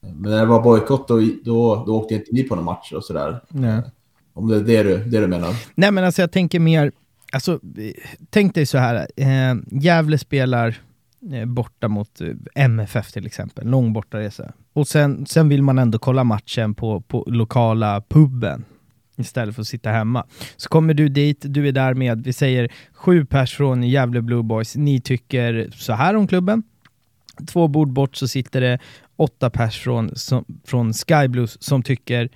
Men när det var bojkott då, då, då åkte inte vi på några matcher och sådär. Nej. Om det är det du, det du menar. Nej men alltså jag tänker mer, alltså tänk dig så här, eh, Gävle spelar eh, borta mot eh, MFF till exempel, lång bortaresa. Och sen, sen vill man ändå kolla matchen på, på lokala puben istället för att sitta hemma. Så kommer du dit, du är där med, vi säger sju pers från Gävle Blue Boys, ni tycker så här om klubben. Två bord bort så sitter det åtta pers från, som, från Sky Blues som tycker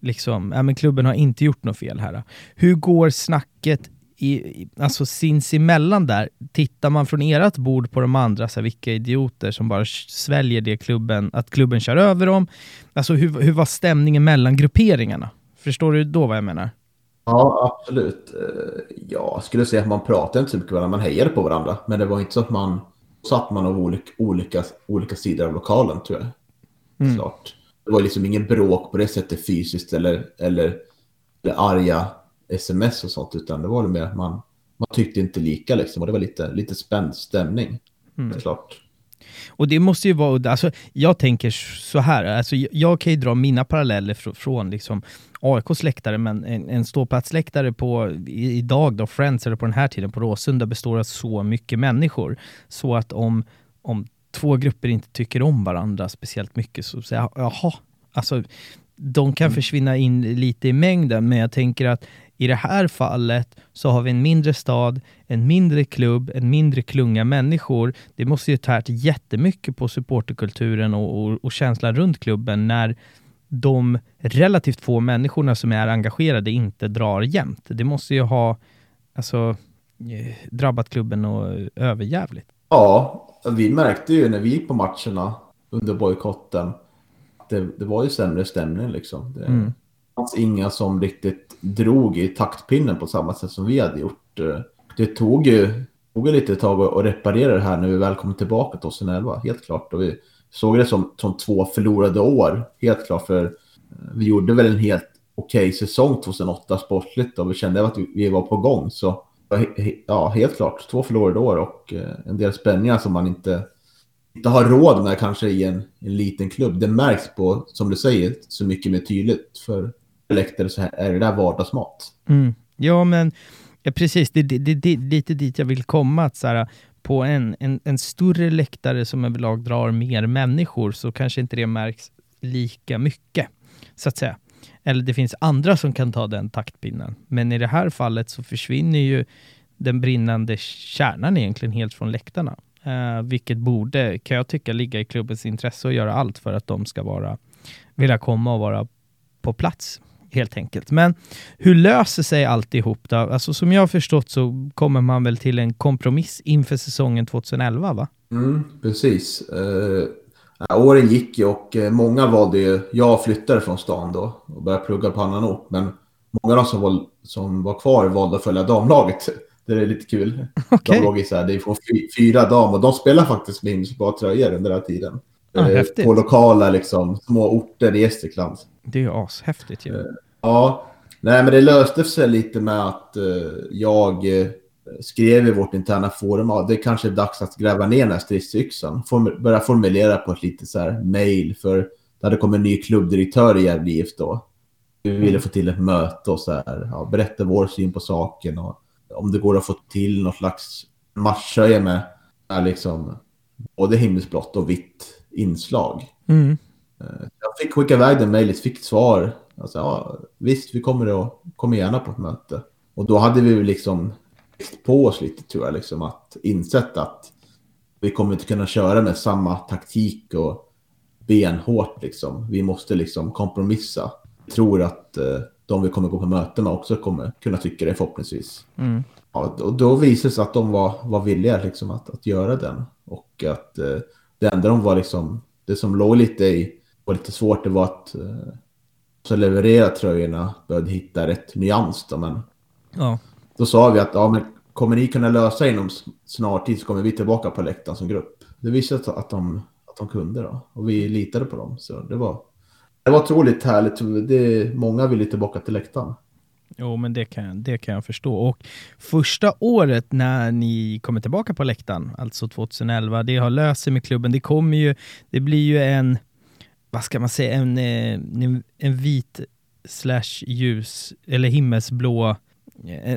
liksom, ja men klubben har inte gjort något fel här. Hur går snacket i, alltså sinsemellan där, tittar man från ert bord på de andra, så här, vilka idioter som bara sväljer det klubben, att klubben kör över dem. Alltså hur, hur var stämningen mellan grupperingarna? Förstår du då vad jag menar? Ja, absolut. Eh, jag skulle säga att man pratade inte så mycket med varandra, man hejade på varandra. Men det var inte så att man satt man av olika, olika, olika sidor av lokalen, tror jag. Mm. Klart. Det var liksom ingen bråk på det sättet fysiskt eller, eller, eller arga sms och sånt, utan det var mer att man, man tyckte inte lika liksom. Och det var lite, lite spänd stämning, mm. klart. Och det måste ju vara, alltså, jag tänker så här, alltså, jag kan ju dra mina paralleller från, från liksom AIKs läktare, men en, en ståplatsläktare på idag då, Friends, eller på den här tiden på Råsunda, består av så mycket människor. Så att om, om två grupper inte tycker om varandra speciellt mycket, så säger jag, jaha, alltså de kan mm. försvinna in lite i mängden, men jag tänker att i det här fallet så har vi en mindre stad, en mindre klubb, en mindre klunga människor. Det måste ju tärt jättemycket på supporterkulturen och, och, och känslan runt klubben när de relativt få människorna som är engagerade inte drar jämnt. Det måste ju ha alltså, eh, drabbat klubben och överjävligt. Ja, vi märkte ju när vi gick på matcherna under bojkotten det, det var ju sämre stämning liksom. Det mm fanns inga som riktigt drog i taktpinnen på samma sätt som vi hade gjort. Eh, det tog ju tog lite tag att reparera det här när vi väl kom tillbaka 2011, helt klart. Och vi såg det som, som två förlorade år, helt klart. För eh, vi gjorde väl en helt okej okay säsong 2008 sportligt och vi kände att vi var på gång. Så ja, helt klart, två förlorade år och eh, en del spänningar som man inte inte har råd med kanske i en, en liten klubb. Det märks på, som du säger, så mycket mer tydligt. För läktare så här är det där vardagsmat. Mm. Ja, men ja, precis. Det är det, det, lite dit jag vill komma. Att så här, på en, en, en större läktare som överlag drar mer människor så kanske inte det märks lika mycket, så att säga. Eller det finns andra som kan ta den taktpinnen. Men i det här fallet så försvinner ju den brinnande kärnan egentligen helt från läktarna. Uh, vilket borde, kan jag tycka, ligga i klubbens intresse att göra allt för att de ska vara, vilja komma och vara på plats helt enkelt. Men hur löser sig alltihop då? Alltså som jag har förstått så kommer man väl till en kompromiss inför säsongen 2011 va? Mm, precis. Uh, åren gick ju och uh, många valde ju, jag flyttade från stan då och började plugga på annan ort, men många som var, som var kvar valde att följa damlaget. Det är lite kul. Okay. De låg i så här, det är fyra damer och de spelar faktiskt med bra tröjor under den här tiden. Ah, eh, på lokala liksom, små orter i Gästrikland. Det är ju ashäftigt ju. Ja. Eh, ja, nej men det löste sig lite med att uh, jag uh, skrev i vårt interna forum att det kanske är dags att gräva ner den här stridsyxan. Form börja formulera på ett lite så här mail för det hade kommit en ny klubbdirektör i Gävle IF då. Vi ville mm. få till ett möte och så här, ja, berätta vår syn på saken och om det går att få till något slags matchtröja med är liksom både himmelsblått och vitt inslag. Mm. Eh, jag fick skicka iväg den mejlet, fick svar. Alltså, ja, visst, vi kommer, att, kommer gärna på ett möte. Och då hade vi liksom på oss lite tror jag, liksom att insett att vi kommer inte kunna köra med samma taktik och benhårt liksom. Vi måste liksom kompromissa. Jag tror att eh, de vi kommer gå på möte med också kommer kunna tycka det förhoppningsvis. Mm. Ja, och då visade det sig att de var, var villiga liksom att, att göra den. Och att eh, det enda de var liksom, det som låg lite i, var lite svårt, det var att eh, så leverera tröjorna började hitta rätt nyans då, men ja. då sa vi att ja, men kommer ni kunna lösa inom snar tid så kommer vi tillbaka på läktaren som grupp. Det visade sig att de, att de kunde då och vi litade på dem. Så det var, det var otroligt härligt. Det, många ville tillbaka till läktaren. Jo, men det kan, det kan jag förstå. Och första året när ni kommer tillbaka på läktaren, alltså 2011, det har löst sig med klubben. Det kommer ju, det blir ju en, vad ska man säga, en, eh, en, en vit slash ljus, eller himmelsblå eh,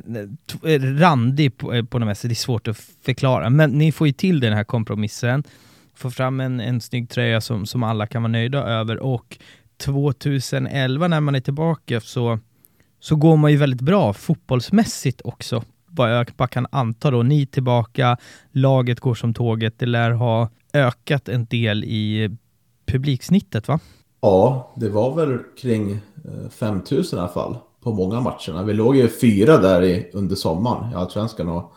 eh, randig på, på något sätt, det är svårt att förklara. Men ni får ju till den här kompromissen, får fram en, en snygg tröja som, som alla kan vara nöjda över och 2011 när man är tillbaka så, så går man ju väldigt bra fotbollsmässigt också. Vad jag bara kan anta då. Ni tillbaka, laget går som tåget. Det lär ha ökat en del i publiksnittet va? Ja, det var väl kring 5000 i alla fall på många matcherna. Vi låg ju fyra där i, under sommaren i Allsvenskan och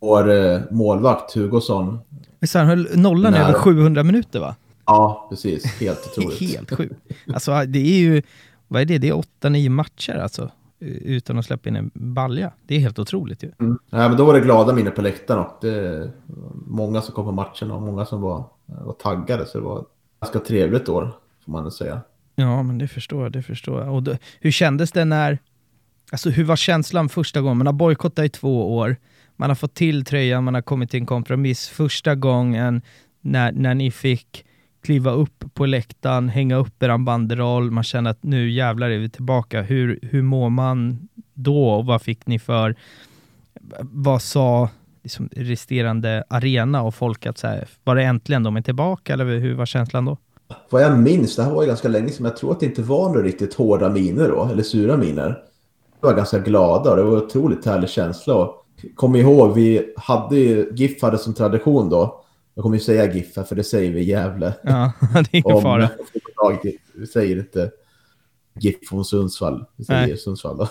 vår eh, målvakt Hugosson. Visst han höll nollan nära. över 700 minuter va? Ja, precis. Helt otroligt. Helt sjukt. Alltså det är ju, vad är det? Det är 8-9 matcher alltså utan att släppa in en balja. Det är helt otroligt ju. Mm. Ja, men då var det glada minnen på läktaren och det många som kom på matchen och många som var, var taggade. Så det var ganska trevligt år, får man säga. Ja, men det förstår jag. Det förstår jag. Och då, hur kändes det när... Alltså hur var känslan första gången? Man har bojkottat i två år. Man har fått till tröjan, man har kommit till en kompromiss. Första gången när, när ni fick kliva upp på läktaren, hänga upp er banderoll, man känner att nu jävlar är vi tillbaka. Hur, hur mår man då och vad fick ni för... Vad sa liksom, resterande arena och folk att så här, var det äntligen de är tillbaka eller hur var känslan då? Vad jag minns, det här var ju ganska länge sedan, jag tror att det inte var några riktigt hårda miner då, eller sura miner. Vi var ganska glada och det var en otroligt härlig känsla. Och kom ihåg, vi hade ju, GIF hade som tradition då, jag kommer ju säga GIF här, för det säger vi i Gävle. Ja, det är ingen fara. Vi säger inte GIF från Sundsvall, vi säger Nej. Sundsvall då.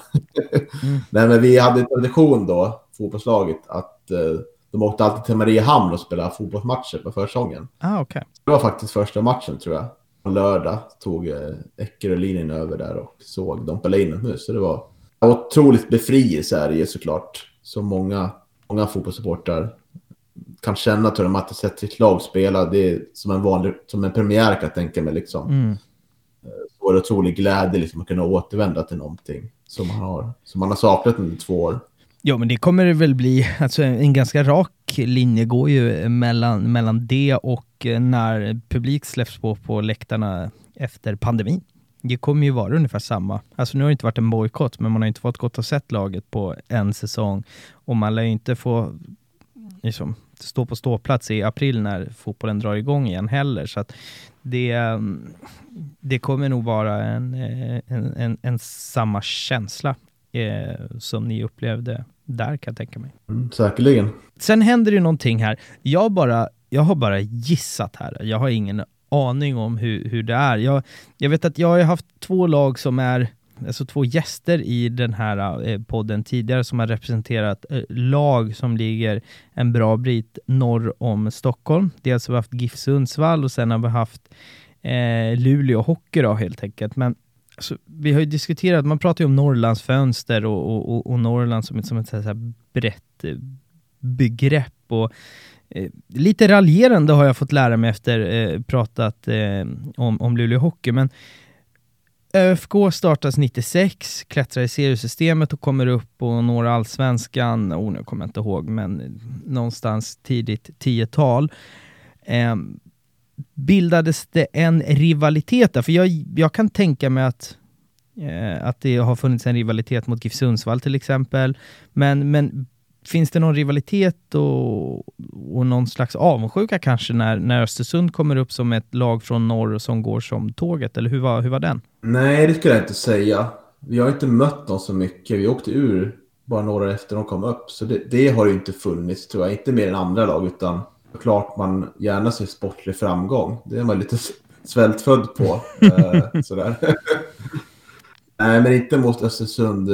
mm. Nej, men vi hade en tradition då, fotbollslaget, att uh, de åkte alltid till Mariehamn och spelade fotbollsmatcher på försäsongen. Ah, okay. Det var faktiskt första matchen tror jag. På lördag tog eh, Eckerölinen över där och såg dem på inomhus. Så det var otroligt befrielse här i såklart. Så många, många fotbollssupportrar kan känna tror jag, att ha sett sitt lag spela. Det är som en vanlig, som en premiär kan jag tänka mig liksom. Mm. Eh, så var det otrolig glädje liksom att kunna återvända till någonting som man har, som man har saknat under två år. Ja, men det kommer det väl bli. Alltså en ganska rak linje går ju mellan, mellan det och eh, när publik släpps på på läktarna efter pandemin. Det kommer ju vara ungefär samma. Alltså nu har det inte varit en bojkott, men man har inte fått gått och sett laget på en säsong. Och man lär ju inte få liksom, stå på ståplats i april när fotbollen drar igång igen heller. Så att det, ehm, det kommer nog vara en, eh, en, en, en samma känsla eh, som ni upplevde där kan jag tänka mig. Mm, säkerligen. Sen händer det någonting här. Jag, bara, jag har bara gissat här. Jag har ingen aning om hur, hur det är. Jag, jag vet att jag har haft två lag som är alltså två gäster i den här eh, podden tidigare som har representerat eh, lag som ligger en bra bit norr om Stockholm. Dels har vi haft GIF Sundsvall och sen har vi haft eh, Luleå Hockey då helt enkelt. Men alltså, vi har ju diskuterat, man pratar ju om Norrlands fönster och, och, och Norrland som ett, som ett så här brett eh, begrepp. Och, eh, lite raljerande har jag fått lära mig efter eh, pratat eh, om, om Luleå Hockey, men ÖFK startas 96, klättrar i seriesystemet och kommer upp och når allsvenskan, oh, nu kommer jag inte ihåg, men någonstans tidigt 10-tal. Bildades det en rivalitet där? För jag, jag kan tänka mig att, eh, att det har funnits en rivalitet mot GIF Sundsvall till exempel. Men, men finns det någon rivalitet och, och någon slags avundsjuka kanske när, när Östersund kommer upp som ett lag från norr som går som tåget? Eller hur var, hur var den? Nej, det skulle jag inte säga. Vi har inte mött dem så mycket. Vi åkte ur bara några år efter de kom upp. Så det, det har ju inte funnits, tror jag. Inte mer än andra lag, utan klart man gärna ser sportlig framgång. Det är man lite svältfödd på. eh, sådär. Nej, men inte mot Östersund.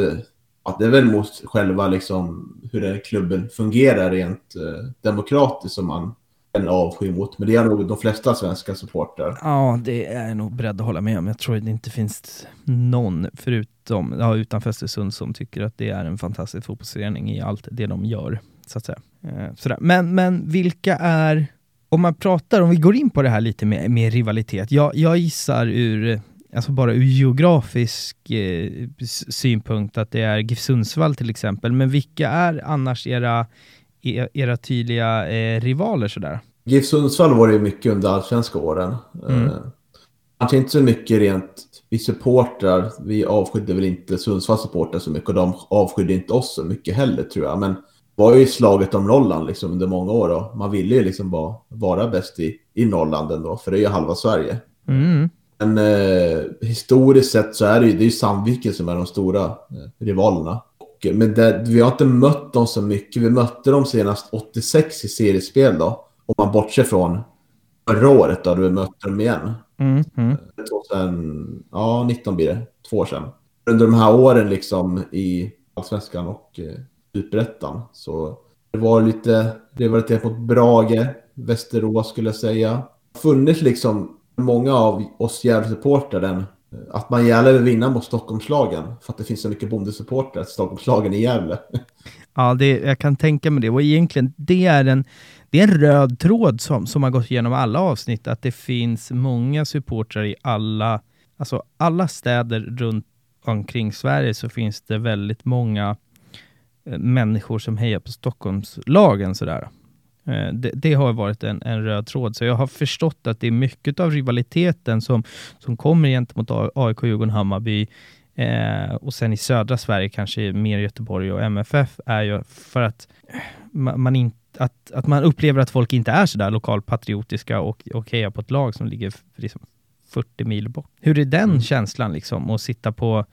Ja, det är väl mot själva liksom, hur den klubben fungerar rent eh, demokratiskt som man en avsky mot. Men det är nog de flesta svenska supportrar. Ja, det är jag nog beredd att hålla med om. Jag tror det inte finns någon förutom, ja, utanför Östersund som tycker att det är en fantastisk fotbollsförening i allt det de gör. Så att säga. Eh, sådär. Men, men vilka är, om man pratar, om vi går in på det här lite med, med rivalitet. Jag, jag gissar ur alltså bara ur geografisk eh, synpunkt att det är GIF Sundsvall till exempel. Men vilka är annars era, e, era tydliga eh, rivaler sådär? GIF Sundsvall var det ju mycket under allsvenska åren. Mm. Eh, kanske inte så mycket rent vi supportrar. Vi avskydde väl inte Sundsvalls supportrar så mycket och de avskydde inte oss så mycket heller tror jag. Men var ju slaget om Norrland liksom under många år och man ville ju liksom bara vara bäst i, i Norrland ändå, för det är ju halva Sverige. Mm. Men eh, historiskt sett så är det ju, det är ju Sandviken som är de stora eh, rivalerna. Och, men det, vi har inte mött dem så mycket. Vi mötte dem senast 86 i seriespel då. Om man bortser från förra året då du mötte dem igen. Mm, mm. 2000, ja, 19 blir det, två år sedan. Under de här åren liksom i Allsvenskan och eh, Superettan så det var lite, rivalitet mot Brage, Västerås skulle jag säga. Funnits liksom många av oss Gävle-supportrar den eh, att man gärna vill vinna mot Stockholmslagen för att det finns så mycket bondesupportrar till Stockholmslagen i Gävle. Ja, det, jag kan tänka mig det. Och egentligen, det är en, det är en röd tråd som, som har gått igenom alla avsnitt, att det finns många supportrar i alla, alltså alla städer runt omkring Sverige så finns det väldigt många människor som hejar på Stockholmslagen sådär. Eh, det, det, har varit en, en, röd tråd, så jag har förstått att det är mycket av rivaliteten som, som kommer gentemot AIK, Djurgården, Hammarby eh, och sen i södra Sverige kanske mer Göteborg och MFF är ju för att man, man inte att, att man upplever att folk inte är sådär lokalpatriotiska och, och hejar på ett lag som ligger liksom 40 mil bort. Hur är den mm. känslan liksom, att sitta på...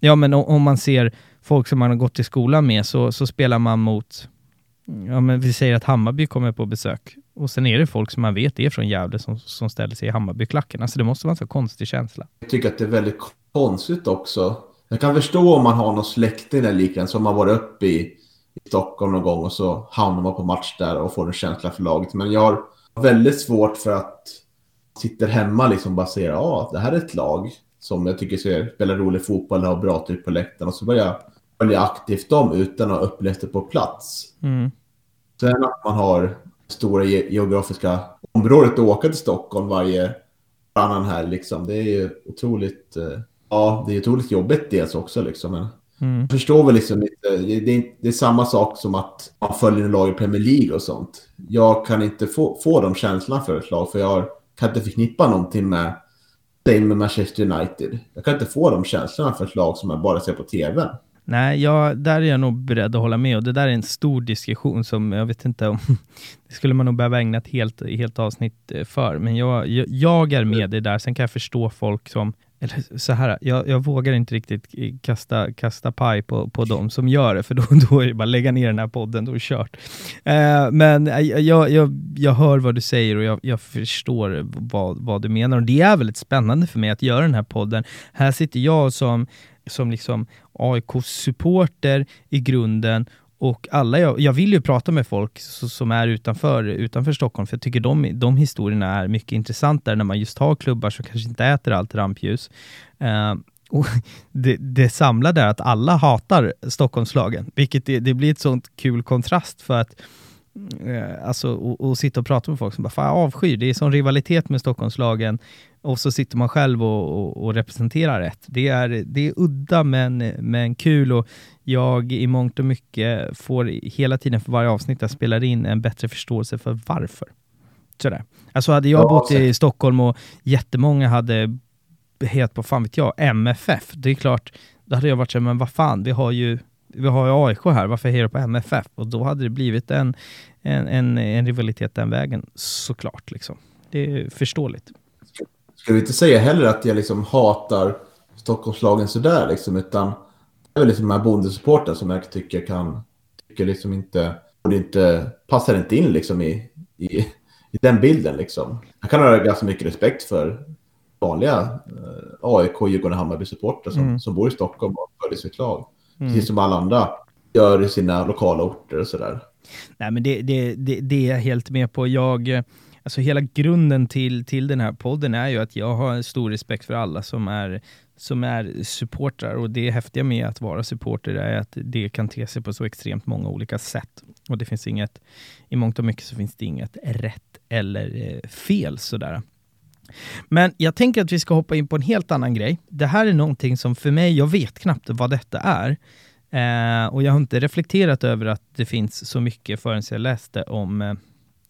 Ja, men om man ser folk som man har gått i skolan med, så, så spelar man mot ja men vi säger att Hammarby kommer på besök och sen är det folk som man vet är från Gävle som, som ställer sig i Hammarbyklacken. Alltså det måste vara en så konstig känsla. Jag tycker att det är väldigt konstigt också. Jag kan förstå om man har någon släkting eller liknande som har varit uppe i, i Stockholm någon gång och så hamnar man på match där och får en känsla för laget. Men jag har väldigt svårt för att sitta hemma liksom bara säga ja, ah, det här är ett lag som jag tycker ser, spelar rolig fotboll och har bra tryck på läktaren och så börjar jag följa aktivt dem utan att ha upplevt det på plats. Mm. Sen att man har stora geografiska området att åka till Stockholm varje annan här liksom. Det är ju otroligt, eh, ja, det är otroligt jobbigt dels också liksom. Men mm. jag förstår väl liksom inte, det är, det är samma sak som att man följer en lag i Premier League och sånt. Jag kan inte få, få de känslorna för ett lag för jag kan inte förknippa någonting med med Manchester United. Jag kan inte få de känslorna för ett lag som jag bara ser på tv. Nej, jag, där är jag nog beredd att hålla med och det där är en stor diskussion som jag vet inte om det skulle man nog behöva ägna ett helt, helt avsnitt eh, för. Men jag, jag, jag är med det där. Sen kan jag förstå folk som eller så här, jag, jag, vågar inte riktigt eh, kasta, kasta paj på, på dem som gör det, för då, då är det bara lägga ner den här podden, då är det kört. Eh, men eh, jag, jag, jag hör vad du säger och jag, jag förstår vad, vad du menar. Och det är väldigt spännande för mig att göra den här podden. Här sitter jag som som liksom AIK-supporter i grunden och alla, jag, jag vill ju prata med folk som är utanför, utanför Stockholm, för jag tycker de, de historierna är mycket intressantare när man just har klubbar som kanske inte äter allt rampljus. Uh, och det, det samlade är att alla hatar Stockholmslagen, vilket det, det blir ett sånt kul kontrast för att uh, alltså, och, och sitta och prata med folk som bara, fan jag avskyr, det är sån rivalitet med Stockholmsslagen och så sitter man själv och, och, och, representerar rätt. Det är, det är udda men, men kul och jag i mångt och mycket får hela tiden för varje avsnitt jag spelar in en bättre förståelse för varför. Sådär. Alltså hade jag ja, bott i Stockholm och jättemånga hade het på, fan vet jag, MFF, det är klart, då hade jag varit så men vad fan, vi har ju vi har ju AIK här, varför hejar du på MFF? Och då hade det blivit en, en, en, en rivalitet den vägen, såklart. Liksom. Det är förståeligt ska vi inte säga heller att jag liksom hatar Stockholmslagen sådär liksom, utan det är väl liksom de här bondesupporten som jag tycker kan, tycker liksom inte, inte, passar inte in liksom i, i, i den bilden liksom. Jag kan ha ganska mycket respekt för vanliga eh, AIK, Djurgården, Hammarby-supportrar som, mm. som bor i Stockholm och följer sitt lag. Mm. Precis som alla andra gör i sina lokala orter och sådär. Nej, men det, det, det, det är jag helt med på. Jag Alltså hela grunden till, till den här podden är ju att jag har stor respekt för alla som är, som är supportrar och det häftiga med att vara supporter är att det kan te sig på så extremt många olika sätt. Och det finns inget, i mångt och mycket så finns det inget rätt eller eh, fel sådär. Men jag tänker att vi ska hoppa in på en helt annan grej. Det här är någonting som för mig, jag vet knappt vad detta är. Eh, och jag har inte reflekterat över att det finns så mycket förrän jag läste om eh,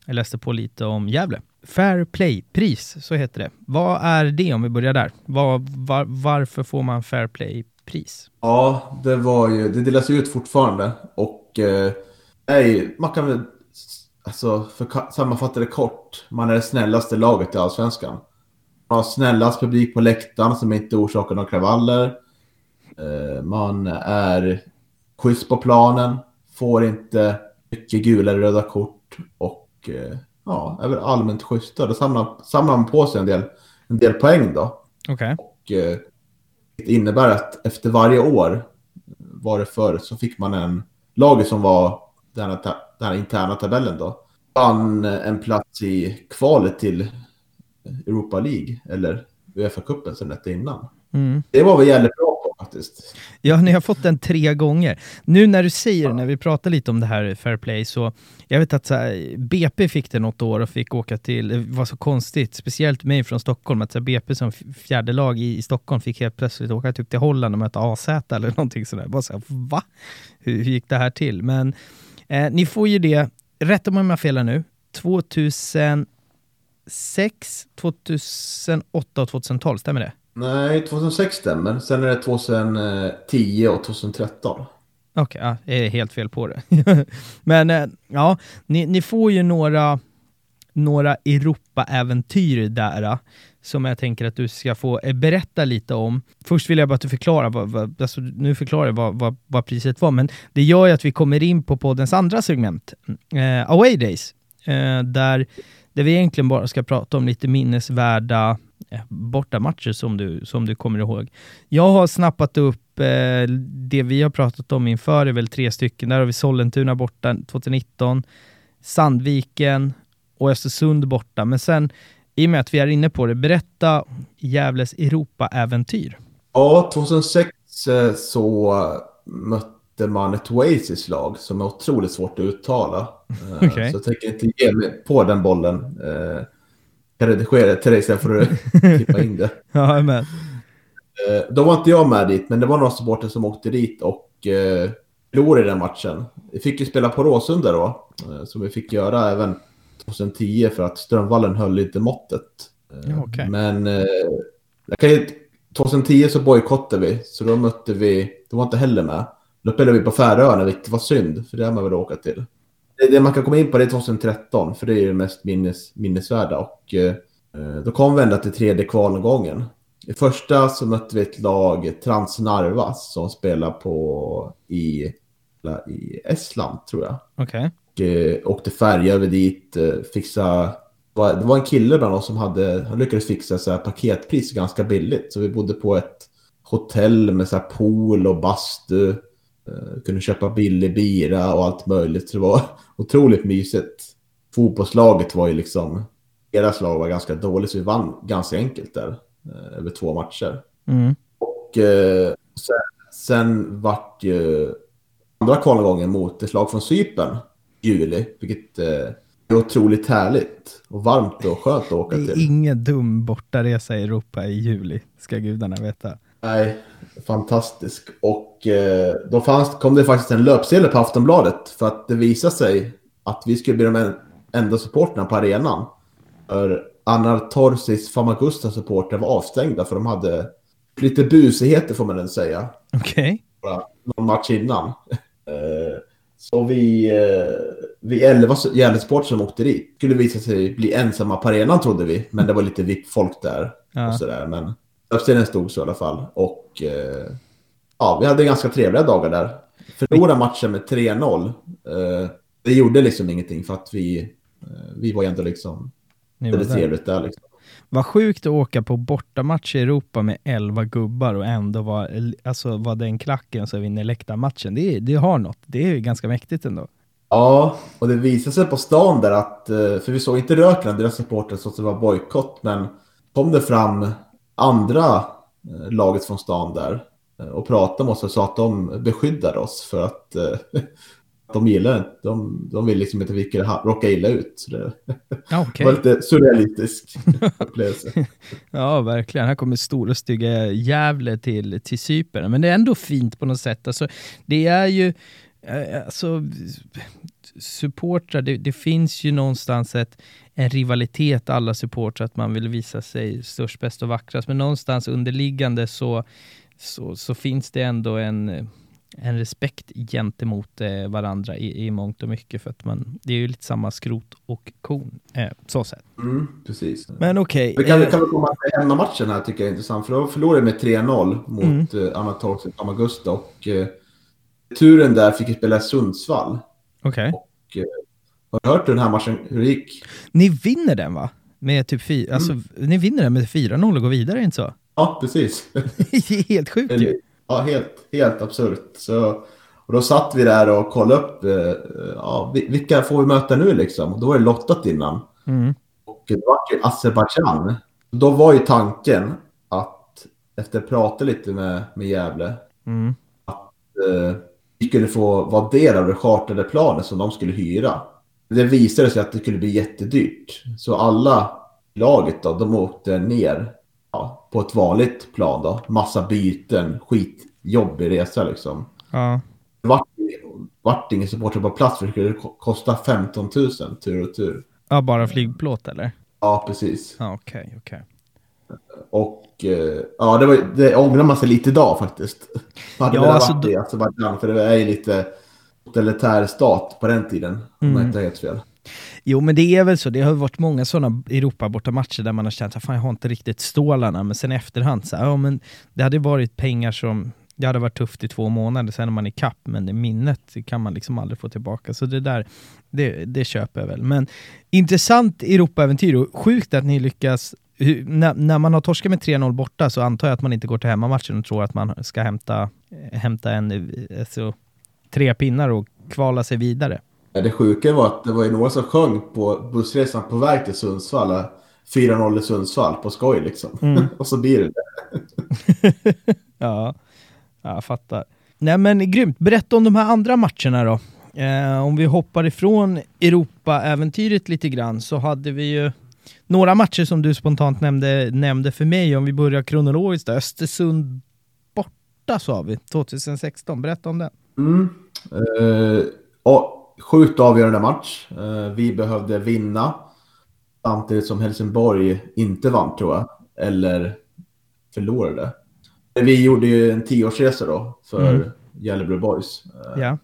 jag läste på lite om Gävle. Fair Play-pris, så heter det. Vad är det om vi börjar där? Var, var, varför får man Fair Play-pris? Ja, det var ju, det delas ut fortfarande och eh, nej, man kan väl, alltså för sammanfatta det kort, man är det snällaste laget i Allsvenskan. Man har snällast publik på läktaren som inte orsakar några kravaller. Eh, man är schysst på planen, får inte mycket gula eller röda kort och Eh, ja, är väl allmänt schyssta. Då samlar, samlar man på sig en del, en del poäng då. Okay. Och eh, det innebär att efter varje år var det förr så fick man en lag som var den här, den här interna tabellen då. Vann en plats i kvalet till Europa League eller Uefa-cupen sen detta innan. Mm. Det var väl jävligt bra på faktiskt. Ja, ni har fått den tre gånger. Nu när du säger, när vi pratar lite om det här Fair Play, så jag vet att så här, BP fick det något år och fick åka till, det var så konstigt, speciellt mig från Stockholm, att så här, BP som fjärde lag i, i Stockholm fick helt plötsligt åka typ till Holland och möta AZ eller någonting sådär. Bara så här, va? Hur, hur gick det här till? Men eh, ni får ju det, rätta mig om jag felar nu, 2006, 2008 och 2012, stämmer det? Nej, 2006 stämmer. Sen är det 2010 och 2013. Okej, okay, ja, jag är helt fel på det. Men eh, ja, ni, ni, får ju några, några Europa-äventyr där eh, som jag tänker att du ska få eh, berätta lite om. Först vill jag bara att du förklarar, vad, vad, alltså, nu förklarar jag vad, vad, vad, priset var, men det gör ju att vi kommer in på poddens andra segment, eh, Away Days, eh, där, där vi egentligen bara ska prata om lite minnesvärda eh, bortamatcher som du, som du kommer ihåg. Jag har snappat upp eh, det vi har pratat om inför, är väl tre stycken. Där har vi Sollentuna borta 2019, Sandviken och Östersund borta. Men sen, i och med att vi är inne på det, berätta Gävles Europa-äventyr. Ja, 2006 eh, så mötte man ett Oasis-lag som är otroligt svårt att uttala. Eh, okay. Så jag tänker inte ge mig på den bollen. Eh, kan redigera det till dig sen får du klippa in det. ja, jag. Eh, då var inte jag med dit, men det var några supporter som åkte dit och förlorade den matchen. Vi fick ju spela på Råsunda då, som vi fick göra även 2010 för att Strömvallen höll inte måttet. Ja, okay. Men eh, 2010 så bojkottade vi, så då mötte vi, då var inte heller med. Då spelade vi på Färöarna, vilket var synd, för det har man väl åka till det man kan komma in på det är 2013, för det är det mest minnes, minnesvärda. Och eh, då kom vi ända till tredje kvalomgången. I första så mötte vi ett lag, Transnarvas, som spelar på i, i Estland, tror jag. Okej. Okay. Och, eh, åkte färja över dit, eh, fixa... Det var en kille bland oss som hade, han lyckades fixa så här paketpris ganska billigt. Så vi bodde på ett hotell med så här pool och bastu. Uh, kunde köpa billig bira och allt möjligt. Så det var otroligt mysigt. Fotbollslaget var ju liksom, deras lag var ganska dåligt så vi vann ganska enkelt där uh, över två matcher. Mm. Och uh, sen, sen vart ju andra kvalgången mot ett lag från Cypern juli, vilket är otroligt härligt och varmt och skönt att åka till. Det är ingen dum bortaresa i Europa i juli, ska gudarna veta. Nej, fantastisk. Och eh, då fanns, kom det faktiskt en löpsedel på Aftonbladet för att det visade sig att vi skulle bli de enda supporterna på arenan. För Anartorsis Famagusta supporter var avstängda för de hade lite busigheter får man väl säga. Okej. Okay. Någon match innan. Så vi, eh, vi elva Gävlesporter som åkte dit skulle visa sig bli ensamma på arenan trodde vi. Men det var lite VIP-folk där. Ja. Och sådär. Men Uppställningen stod så i alla fall. Och eh, ja, vi hade ganska trevliga dagar där. Förlorade matchen med 3-0. Eh, det gjorde liksom ingenting för att vi, vi var ändå liksom... Det var trevligt där liksom. Vad sjukt att åka på bortamatch i Europa med 11 gubbar och ändå vara alltså, var den klacken som vinner läktarmatchen. Det, det har något. Det är ganska mäktigt ändå. Ja, och det visade sig på stan där att, eh, för vi såg inte röken av deras supporter så att det var bojkott, men kom det fram andra eh, laget från stan där eh, och pratade med oss och sa att de beskyddar oss för att de gillar inte, de, de vill liksom inte att vi ska råka illa ut. Så det okay. var lite surrealistisk upplevelse. ja, verkligen. Här kommer stora stygga Gävle till, till Cypern. Men det är ändå fint på något sätt. Alltså, det är ju, alltså, supportrar, det, det, finns ju någonstans ett, en rivalitet alla supportrar, att man vill visa sig störst, bäst och vackrast. Men någonstans underliggande så, så, så finns det ändå en, en respekt gentemot eh, varandra i, i mångt och mycket. För att man, det är ju lite samma skrot och kon, eh, så sett. Mm, precis. Men okej. Okay. Kan, eh, kan vi komma till hemmamatchen här tycker jag är intressant. För då förlorade med 3-0 mot mm. eh, Anatolskt Amagusta. Och eh, turen där fick ju spela Sundsvall. Okej. Okay. Och Har du hört hur den här matchen hur det gick? Ni vinner den va? Med typ fyra, alltså, ni vinner den med 4-0 och går vidare, inte så? Ja, precis. Det är helt sjukt ju. Ja, helt, helt absurt. Så, och då satt vi där och kollade upp, eh, ja, vi- vilka får vi möta nu liksom? Och då var det lottat innan. Mm. Och det var ju Azerbajdzjan. Då var ju tanken att efter att prata lite med, med Gävle, Mm. eh, vi skulle få vara del av det chartrade planet som de skulle hyra. Det visade sig att det skulle bli jättedyrt. Så alla laget då, de åkte ner ja, på ett vanligt plan då. Massa byten, skitjobbig resa liksom. Ja. Det vart, vart ingen supporter på plats för det skulle ko- kosta 15 000 tur och tur. ja, bara flygplåt eller? Ja, precis. Ja, okej, okej. Och eh, ja, det, var, det ångrar man sig lite idag faktiskt. Hade Ja, velat alltså varit då- i Azerbajdzjan, för det är ju lite totalitär stat på den tiden. Om Mm. jag inte har helt fel. Jo, men det är väl så. Det har varit många sådana Europa borta matcher där man har känt att fan, jag har inte riktigt stålarna, men sen i efterhand så ja, men det hade varit pengar som det hade varit tufft i två månader, sen är man i kapp, men det minnet kan man liksom aldrig få tillbaka. Så det där, det, det köper jag väl. Men intressant Europa-äventyr och sjukt att ni lyckas hur- när, när man har torskat med 3-0 borta så antar jag att man inte går till hemmamatchen och tror att man ska hämta, hämta en, alltså, tre pinnar och kvala sig vidare. Ja, Det sjuka var att det var ju några som sjöng på bussresan på väg till Sundsvall. eh, 4-0 i Sundsvall på skoj liksom. Mm. och så blir det det. Ja, jag fattar. Nej men grymt. Berätta om de här andra matcherna då. Eh, om vi hoppar ifrån Europa-äventyret lite grann så hade vi ju några matcher som du spontant nämnde, nämnde för mig. Om vi börjar kronologiskt då. Östersund borta sa vi, 2016. Berätta om det. Mm. Eh, sjukt avgörande match. Eh, vi behövde vinna. Samtidigt som Helsingborg inte vann tror jag. Eller förlorade. Vi gjorde ju en tioårsresa då för Mm. Gällivare Boys. Eh, Ja.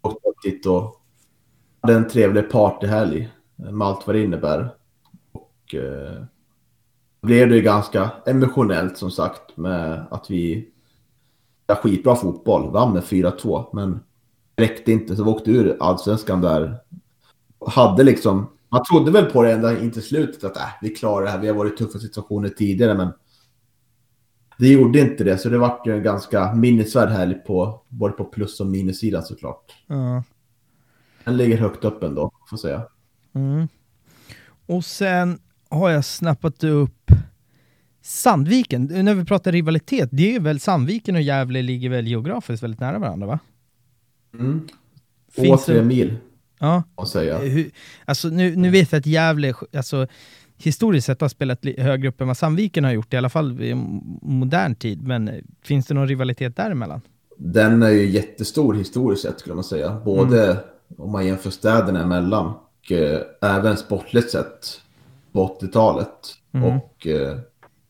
och dit och hade en trevlig partyhelg med allt vad det innebär. Och eh, blev det ju ganska emotionellt som sagt med att vi ja, skitbra fotboll, vann med 4-2 men räckte inte så vi åkte ur allsvenskan där. Hade liksom, man trodde väl på det ända in till slutet att äh, vi klarar det här, vi har varit i tuffa situationer tidigare men det gjorde inte det så det vart ju en ganska minnesvärd helg på både på plus och minussidan såklart. Ja. Den ligger högt upp ändå, får jag säga. Mm. Och sen har jag snappat upp Sandviken. När vi pratar rivalitet, det är väl Sandviken och Gävle ligger väl geografiskt väldigt nära varandra va? Mm. Finns tre det- mil, Ja. jag säga. Hur, alltså nu, nu vet jag att Gävle, alltså, historiskt sett har spelat högre upp än vad Sandviken har gjort, i alla fall i modern tid. Men eh, finns det någon rivalitet däremellan? Den är ju jättestor historiskt sett skulle man säga. Både om man jämför städerna emellan och eh, även sportligt sett på 80-talet Mm. och eh,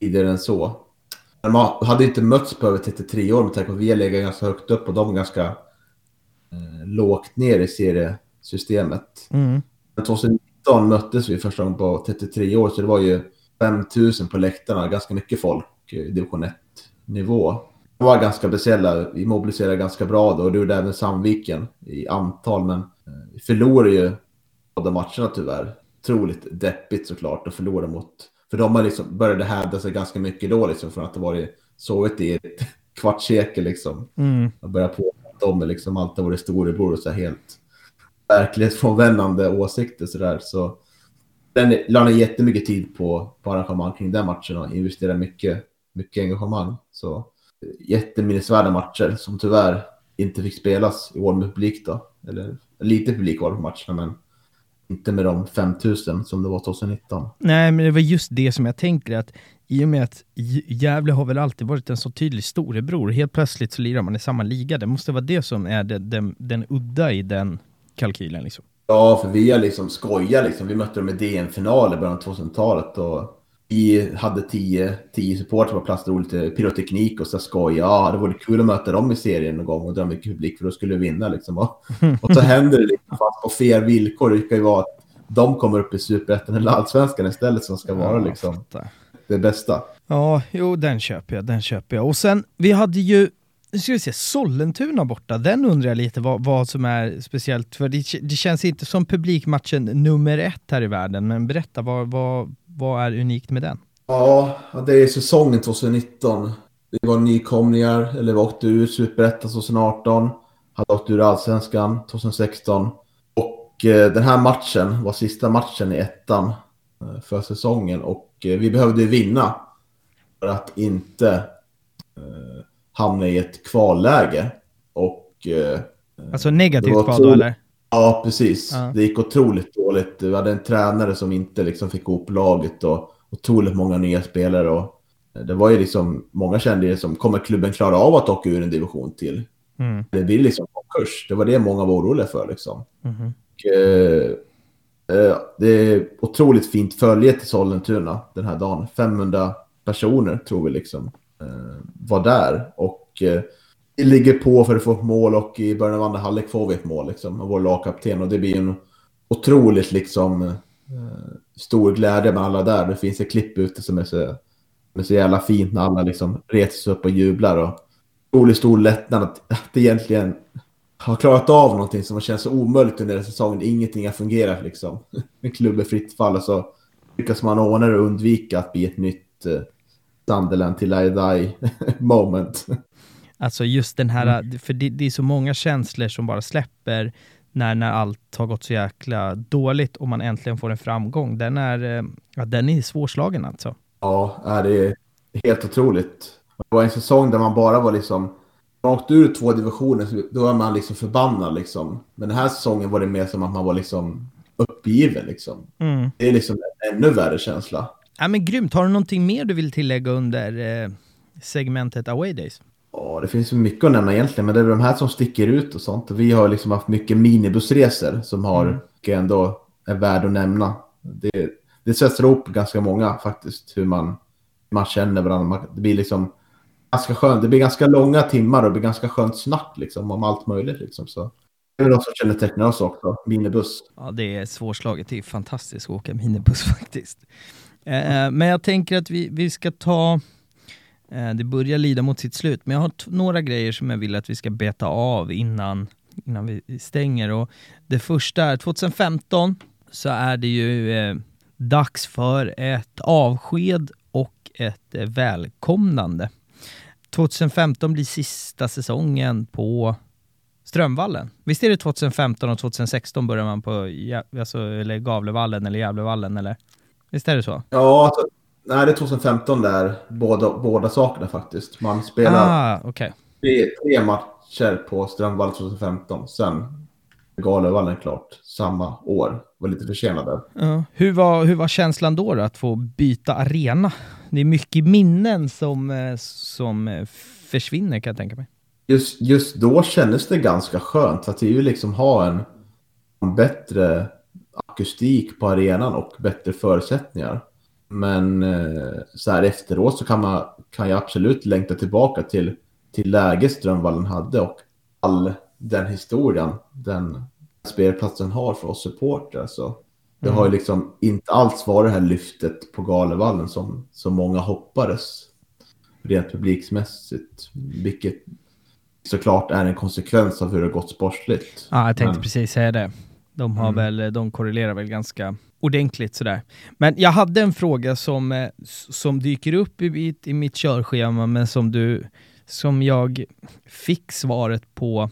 tidigare än så. Man hade inte mötts på över 33 år med tanke på att vi har legat ganska högt upp och de ganska eh, lågt ner i seriesystemet. Mm. Men 2019 möttes vi första gången på 33 år, så det var ju 5000 på läktarna, ganska mycket folk i division 1-nivå. Det var ganska speciella, vi mobiliserade ganska bra då, och det gjorde även Sandviken i antal, men eh, vi förlorade ju båda matcherna tyvärr. Otroligt deppigt såklart att förlora mot, för de har liksom började hävda sig ganska mycket då liksom, från att ha varit sovit i ett kvartssekel liksom Mm. och börja på att de liksom alltid varit storebror och så här helt verklighetsfrånvändande åsikter så där. Så den la ner jättemycket tid på, på arrangemang kring den matchen och investerade mycket, mycket engagemang. Så jätteminnesvärda matcher som tyvärr inte fick spelas i år med publik då. Eller lite publik var det på matcherna men inte med de 5000 som det var 2019. Nej, men det var just det som jag tänker att i och med att Gävle har väl alltid varit en så tydlig storebror, helt plötsligt så lirar man i samma liga. Det måste vara det som är det, den, den udda i den kalkylen liksom. Ja, för vi har liksom skojat liksom. Vi mötte dem i DM-final i början av 2000-talet och vi hade 10, 10 supportrar på plats, drog lite pyroteknik och så skojade. Ja, det vore kul att möta dem i serien någon gång och dra mycket publik för då skulle vi vinna liksom. Och, och så händer det liksom fast på fel villkor. Det kan ju vara att de kommer upp i superettan eller allsvenskan istället som ska vara liksom. Det bästa. Ja, jo, den köper jag, den köper jag. Och sen, vi hade ju nu ska vi se, Sollentuna borta, den undrar jag lite vad, vad som är speciellt, för det, det känns inte som publikmatchen nummer ett här i världen, men berätta, vad, vad, vad är unikt med den? Ja, det är säsongen 2019. Vi var nykomlingar, eller vi åkte ur Superettan 2018, hade åkt ur Allsvenskan 2016. Och eh, den här matchen var sista matchen i ettan eh, för säsongen och vi behövde vinna för att inte hamna i ett kvalläge. Och, eh, alltså negativt kval då eller? Ja, precis. Ja. Det gick otroligt dåligt. Vi hade en tränare som inte liksom fick ihop laget och otroligt många nya spelare. Och det var ju liksom, många kände det som, kommer klubben klara av att åka ur en division till? Mm. Det blir liksom konkurs. Det var det många var oroliga för liksom. Mm. Och, eh, eh, Eh, det är otroligt fint följe till Sollentuna den här dagen. 500 personer tror vi liksom eh, var där. Och eh, vi ligger på för att få ett mål och i början av andra halvlek får vi ett mål liksom, av vår lagkapten. Och det blir en otroligt liksom stor glädje med alla där. Det finns ett klipp ute som är så, är så jävla fint när alla liksom reser sig upp och jublar. Och otroligt stor lättnad att, att egentligen har klarat av någonting som har känts så omöjligt under säsongen. Ingenting har fungerat liksom. En klubb är fritt fall så lyckas man ordna det och undvika att bli ett nytt Sunderland till I die moment. Alltså just den här, mm. för det, det, är så många känslor som bara släpper när, när allt har gått så jäkla dåligt och man äntligen får en framgång. Den är, eh, ja, den är svårslagen alltså. Ja, det är helt otroligt. Det var en säsong där man bara var liksom, åkte ur två divisioner, då är man liksom förbannad liksom. Men den här säsongen var det mer som att man var liksom uppgiven liksom. Mm. Det är liksom en ännu värre känsla. Ja, men grymt. Har du någonting mer du vill tillägga under eh, segmentet Away Days? Ja, det finns mycket att nämna egentligen, men det är de här som sticker ut och sånt. Vi har liksom haft mycket minibussresor som har mm. ändå är värd att nämna. Det, det sätter ihop ganska många faktiskt, hur man, man känner varandra. Det blir liksom ganska skönt. Det blir ganska långa timmar och det blir ganska skönt snack liksom om allt möjligt liksom. Så det är något som kännetecknar oss också, minibuss. Ja, det är svårslaget. Det är fantastiskt att åka minibuss faktiskt. Eh, eh, men jag tänker att vi, vi ska ta, eh, det börjar lida mot sitt slut, men jag har några grejer som jag vill att vi ska beta av innan, innan vi stänger. Och det första är 2015 så är det ju eh, dags för ett avsked och ett eh, välkomnande. 2015 blir sista säsongen på Strömvallen. Visst är det 2015 och 2016 börjar man på alltså, eller Gavlevallen eller Gävlevallen eller? Visst är det så? Ja, alltså, nej, det är 2015 där, båda, båda sakerna faktiskt. Man spelar ah, okay. tre, tre matcher på Strömvallen 2015, sen Galevallen klart samma år. Var lite försenad där. Uh, hur, var, hur var känslan då, då, att få byta arena? Det är mycket minnen som, eh, som eh, försvinner kan jag tänka mig. Just, just då kändes det ganska skönt att vi vill liksom ha en, en bättre akustik på arenan och bättre förutsättningar. Men eh, så här efteråt så kan, man, kan jag absolut längta tillbaka till, till läget Strömvallen hade och all den historien den spelplatsen har för oss supportrar. Så det mm. har ju liksom inte alls varit det här lyftet på Galevallen som, som många hoppades rent publiksmässigt. Vilket såklart är en konsekvens av hur det har gått sportsligt. Ja, jag tänkte Men... precis säga det. De, har mm. väl, de korrelerar väl ganska ordentligt sådär. Men jag hade en fråga som, eh, som dyker upp i mitt, i mitt körschema, men som du, som jag fick svaret på.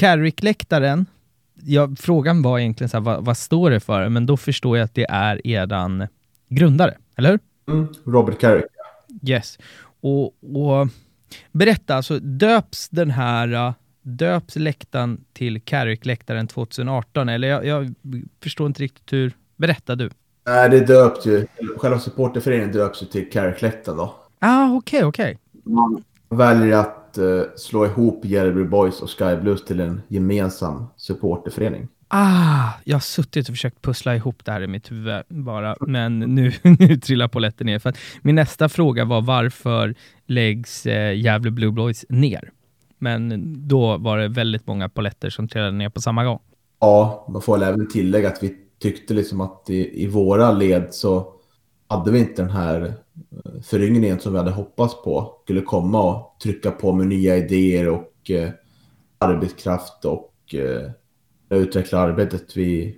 Carrick-läktaren, ja, frågan var egentligen så här, vad, vad, står det för? Men då förstår jag att det är eran grundare, eller hur? Mm, Robert Carrick. Yes. Och, och berätta, alltså döps den här döps läktaren till Carrick-läktaren 2018? Eller jag, jag, förstår inte riktigt hur... Berätta du. Nej, det döps ju. Själva supporterföreningen döps ju till Carrick-läktaren då. Ah, okej, okay, okej. Okay. Man väljer att uh, slå ihop Jerry Boys och Sky Blues till en gemensam supporterförening. Ah, jag har suttit och försökt pussla ihop det här i mitt huvud bara, men nu, nu trillar polletten ner. För min nästa fråga var varför läggs eh, Gävle Blue Boys ner? Men då var det väldigt många poletter som trillade ner på samma gång. Ja, man får även tillägga att vi tyckte liksom att i, i våra led så hade vi inte den här föryngringen som vi hade hoppats på skulle komma och trycka på med nya idéer och eh, arbetskraft och eh, utveckla arbetet. Vi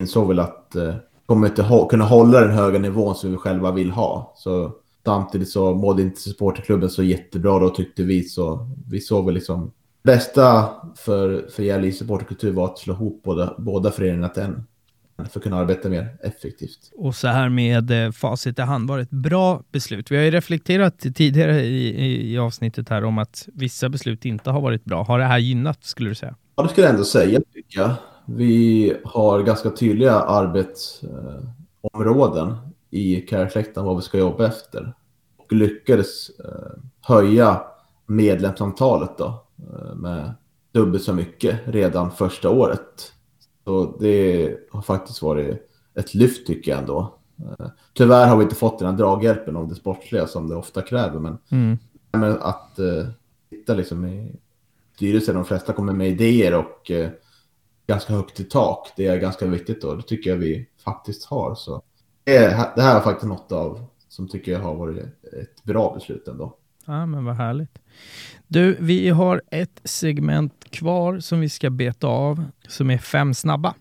insåg väl att eh, kommer inte hå kunna hålla den höga nivån som vi själva vill ha. Så samtidigt så mådde inte supporterklubben så jättebra då tyckte vi. Så vi såg väl liksom bästa för, för Gävle supporterkultur var att slå ihop båda, båda föreningarna till en för att kunna arbeta mer effektivt. Och så här med eh, facit i hand, var ett bra beslut? Vi har ju reflekterat tidigare i, i avsnittet här om att vissa beslut inte har varit bra. Har det här gynnat, skulle du säga? Ja, det skulle jag ändå säga, tycker jag. Vi har ganska tydliga arbetsområden eh, i karriärsläktaren vad vi ska jobba efter. Och lyckades eh, höja medlemsantalet då, med dubbelt så mycket redan första året. Så det har faktiskt varit ett lyft tycker jag ändå. Eh, tyvärr har vi inte fått den här draghjälpen av det sportsliga som det ofta kräver. Men, mm. men att uh, sitta liksom i styrelsen, de flesta kommer med idéer och uh, ganska högt i tak. Det är ganska viktigt och det tycker jag vi faktiskt har. Så det, det här är faktiskt något av som tycker jag har varit ett bra beslut ändå. Ja, men vad härligt. Du, vi har ett segment kvar som vi ska beta av, som är fem snabba.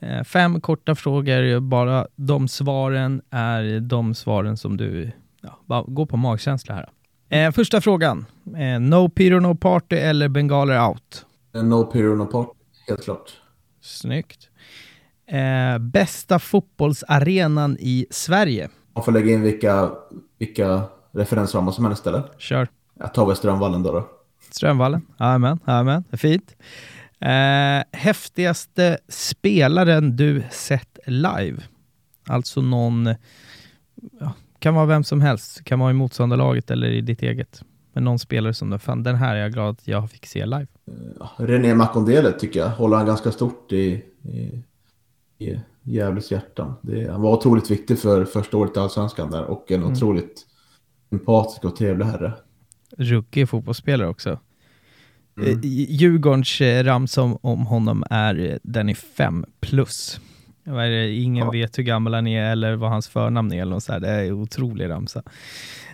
Eh, fem korta frågor, bara de svaren är de svaren som du, ja, gå på magkänsla här. Eh, första frågan, eh, no Peter no party eller bengaler out? No Peter no party, helt klart. Snyggt. Eh, bästa fotbollsarenan i Sverige? Man får lägga in vilka, vilka referensramar som helst eller? Kör. Jag tar väl Strömvallen då. då. Strömvallen, jajamän, jajamän, fint. Eh, häftigaste spelaren du sett live? Alltså någon, ja, kan vara vem som helst, kan vara i motståndarlaget eller i ditt eget. Men någon spelare som du, fan den här är jag glad att jag fick se live. Ja, René Makondele tycker jag, håller han ganska stort i, i, i Gävles hjärtan. Det, han var otroligt viktig för första året i Allsvenskan där och en mm. otroligt sympatisk och trevlig herre. Ruggig fotbollsspelare också. Mm. Eh, Djurgårdens eh, ramsa om, om honom är eh, den är fem plus. Ingen ja. vet hur gammal han är eller vad hans förnamn är. Eller något så här. Det är en otrolig ramsa.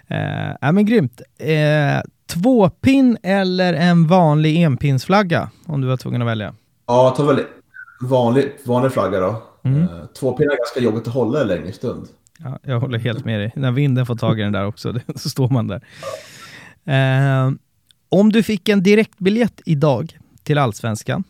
Eh, men grymt. Eh, tvåpinn eller en vanlig enpinsflagga om du var tvungen att välja? Ja, ta väl vanlig, vanlig flagga då. Mm. Eh, tvåpinn är ganska jobbigt att hålla en längre stund. Ja, jag håller helt med dig. När vinden får tag i den där också, så står man där. Eh, om du fick en direktbiljett idag till Allsvenskan,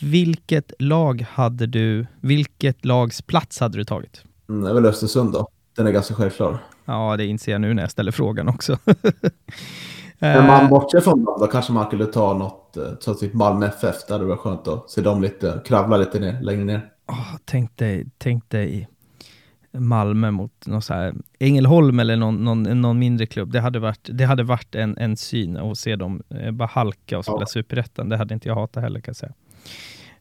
vilket lag hade du, vilket lags plats hade du tagit? Mm, det är väl Östersund då. Den är ganska självklar. Ja, det inser jag nu när jag ställer frågan också. Men man eh. bortser från dem, då kanske man skulle ta något, eh, så typ Malmö FF, där det var skönt att se dem lite, kravla lite ner, längre ner. Oh, tänk dig, tänk dig Malmö mot någon så här Ängelholm eller någon, någon, någon, mindre klubb. Det hade varit, det hade varit en, en syn att se dem eh, bara halka och spela ja. superettan. Det hade inte jag hatat heller kan jag säga.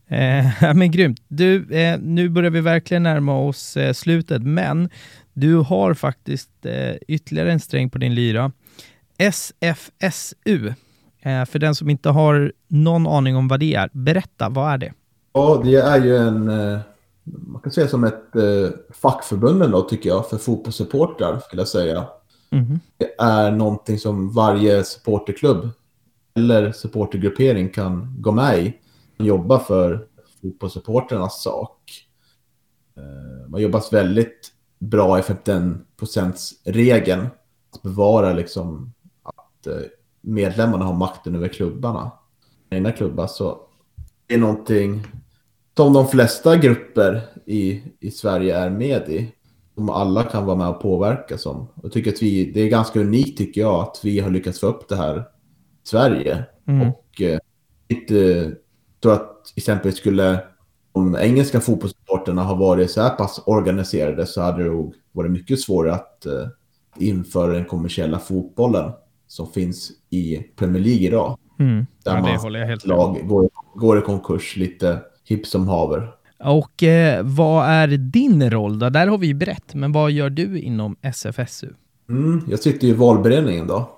Eh, men grymt. Du, eh, nu börjar vi verkligen närma oss eh, slutet, men du har faktiskt eh, ytterligare en sträng på din lyra. SFSU. Eh, för den som inte har någon aning om vad det är, berätta, vad är det? Ja, det är ju en man kan säga som ett eh, fackförbund ändå, tycker jag, för fotbollssupportrar, skulle jag säga. Mm. Det är någonting som varje supporterklubb eller supportergruppering kan gå med i. Jobba för fotbollssupporternas sak. Eh, man jobbar väldigt bra i 51%-regeln. Att bevara liksom att eh, medlemmarna har makten över klubbarna. Egna klubbar. Så det är någonting som de flesta grupper i, i Sverige är med i. Som alla kan vara med och påverka som. Jag tycker att vi, det är ganska unikt tycker jag att vi har lyckats få upp det här i Sverige. Mm. Och eh, inte tror att exempelvis skulle om engelska fotbollssporterna har varit så här pass organiserade så hade det nog varit mycket svårare att eh, införa den kommersiella fotbollen som finns i Premier League idag. Mm. Där ja, man lag går, går i konkurs lite hipp som haver. Och eh, vad är din roll då? Där har vi ju brett, men vad gör du inom SFSU? Mm, jag sitter i valberedningen då.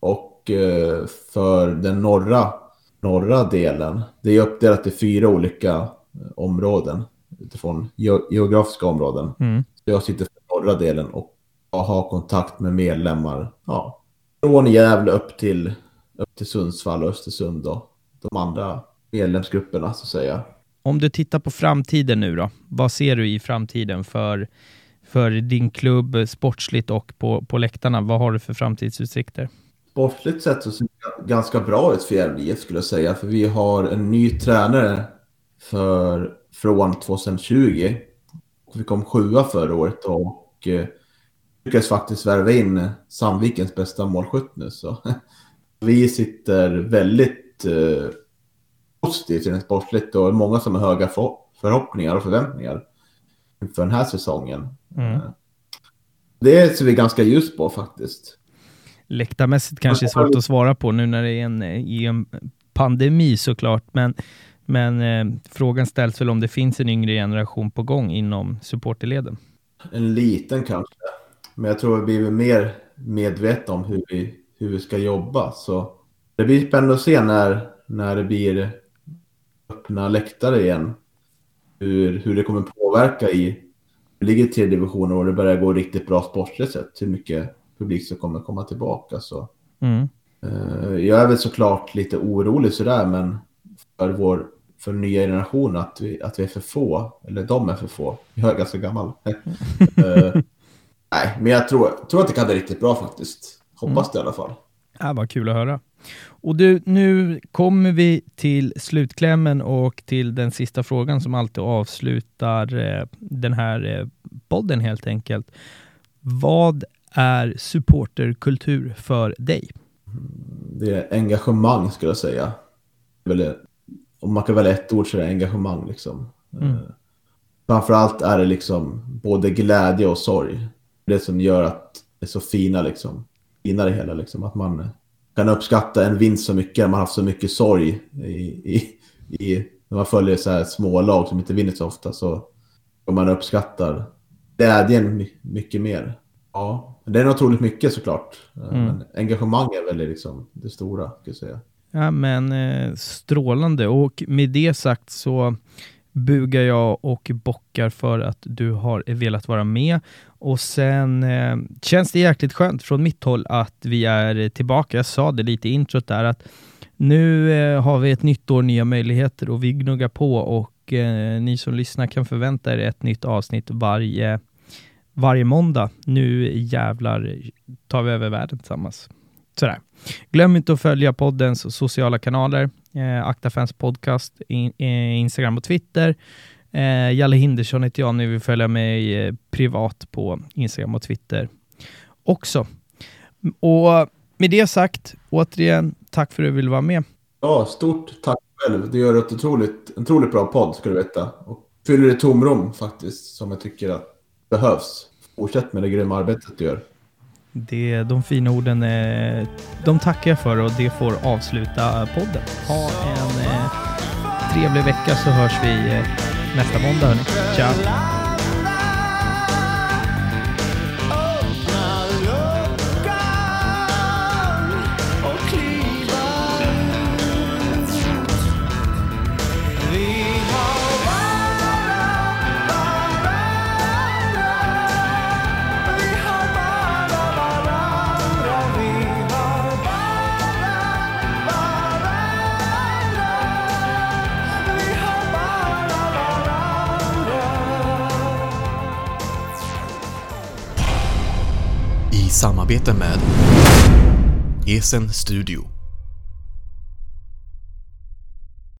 Och eh, för den norra, norra delen, det är uppdelat i fyra olika eh, områden utifrån ge geografiska områden. Mm. Så jag sitter för norra delen och ha kontakt med medlemmar. Ja, från Gävle upp till, upp till Sundsvall och Östersund och de andra medlemsgrupperna så att säga. Om du tittar på framtiden nu då, vad ser du i framtiden för, för din klubb eh, sportsligt och på, på läktarna? Vad har du för framtidsutsikter? Sportsligt sett så ser det ganska bra ut för Gävle skulle jag säga, för vi har en ny tränare för, från 2020. Vi kom sjua förra året och eh, lyckades faktiskt värva in Sandvikens bästa målskytt nu. Så vi sitter väldigt eh, positivt rent sportsligt och många som har höga för, förhoppningar och förväntningar inför den här säsongen. Mm. Eh, det ser vi ganska ljust på faktiskt. Läktarmässigt kanske är svårt att svara på nu när det är en, i en pandemi såklart, men, men eh, frågan ställs väl om det finns en yngre generation på gång inom supporterleden? En liten kanske, men jag tror vi blir mer medvetna om hur vi, hur vi ska jobba. Så det blir spännande att se när, när det blir öppna läktare igen. Hur, hur det kommer påverka i, det ligger i tredje divisioner och det börjar gå riktigt bra sportsligt sett. Hur mycket publik som kommer komma tillbaka. Så. Mm. Uh, jag är väl såklart lite orolig sådär, men för vår för nya generation att vi, att vi är för få, eller de är för få. Jag är ganska gammal. uh, nej, men jag tror, tror att det kan bli riktigt bra faktiskt. Hoppas mm. det i alla fall. Ja, vad kul att höra. Och du, nu kommer vi till slutklämmen och till den sista frågan som alltid avslutar eh, den här eh, podden helt enkelt. Vad är supporterkultur för dig? Det är engagemang skulle jag säga. Om man kan välja ett ord så är det engagemang. Liksom. Mm. Eh, framförallt är det liksom både glädje och sorg. Det som gör att det är så fina, liksom, fina det hela. Liksom. Att man kan uppskatta en vinst så mycket när man har haft så mycket sorg i, i, i när man följer så här små lag som inte vinner så ofta så och man uppskattar glädjen mycket mer. Ja, det är otroligt mycket såklart. Mm. Men engagemang är väl liksom det stora, kan jag säga. Ja, men eh, strålande. Och med det sagt så bugar jag och bockar för att du har velat vara med. Och sen eh, känns det jäkligt skönt från mitt håll att vi är tillbaka. Jag sa det lite i introt där att nu eh, har vi ett nytt år, nya möjligheter och vi gnuggar på och eh, ni som lyssnar kan förvänta er ett nytt avsnitt varje, varje måndag. Nu jävlar tar vi över världen tillsammans. Sådär. Glöm inte att följa poddens sociala kanaler, eh, Aktafans podcast, in, eh, Instagram och Twitter. Eh, Jalle Hindersson heter jag om ni vill följa mig eh, privat på Instagram och Twitter också. Och med det sagt, återigen, tack för att du ville vara med. Ja, stort tack själv. Du gör ett otroligt, en otroligt bra podd, ska du veta. Och fyller ett tomrum faktiskt, som jag tycker att behövs. Fortsätt med det grymma arbetet du gör. Det, de fina orden, eh, de tackar jag för och det får avsluta podden. Ha en eh, trevlig vecka så hörs vi eh, nästa måndag. Hörni. Ciao! Samarbete med Esen Studio.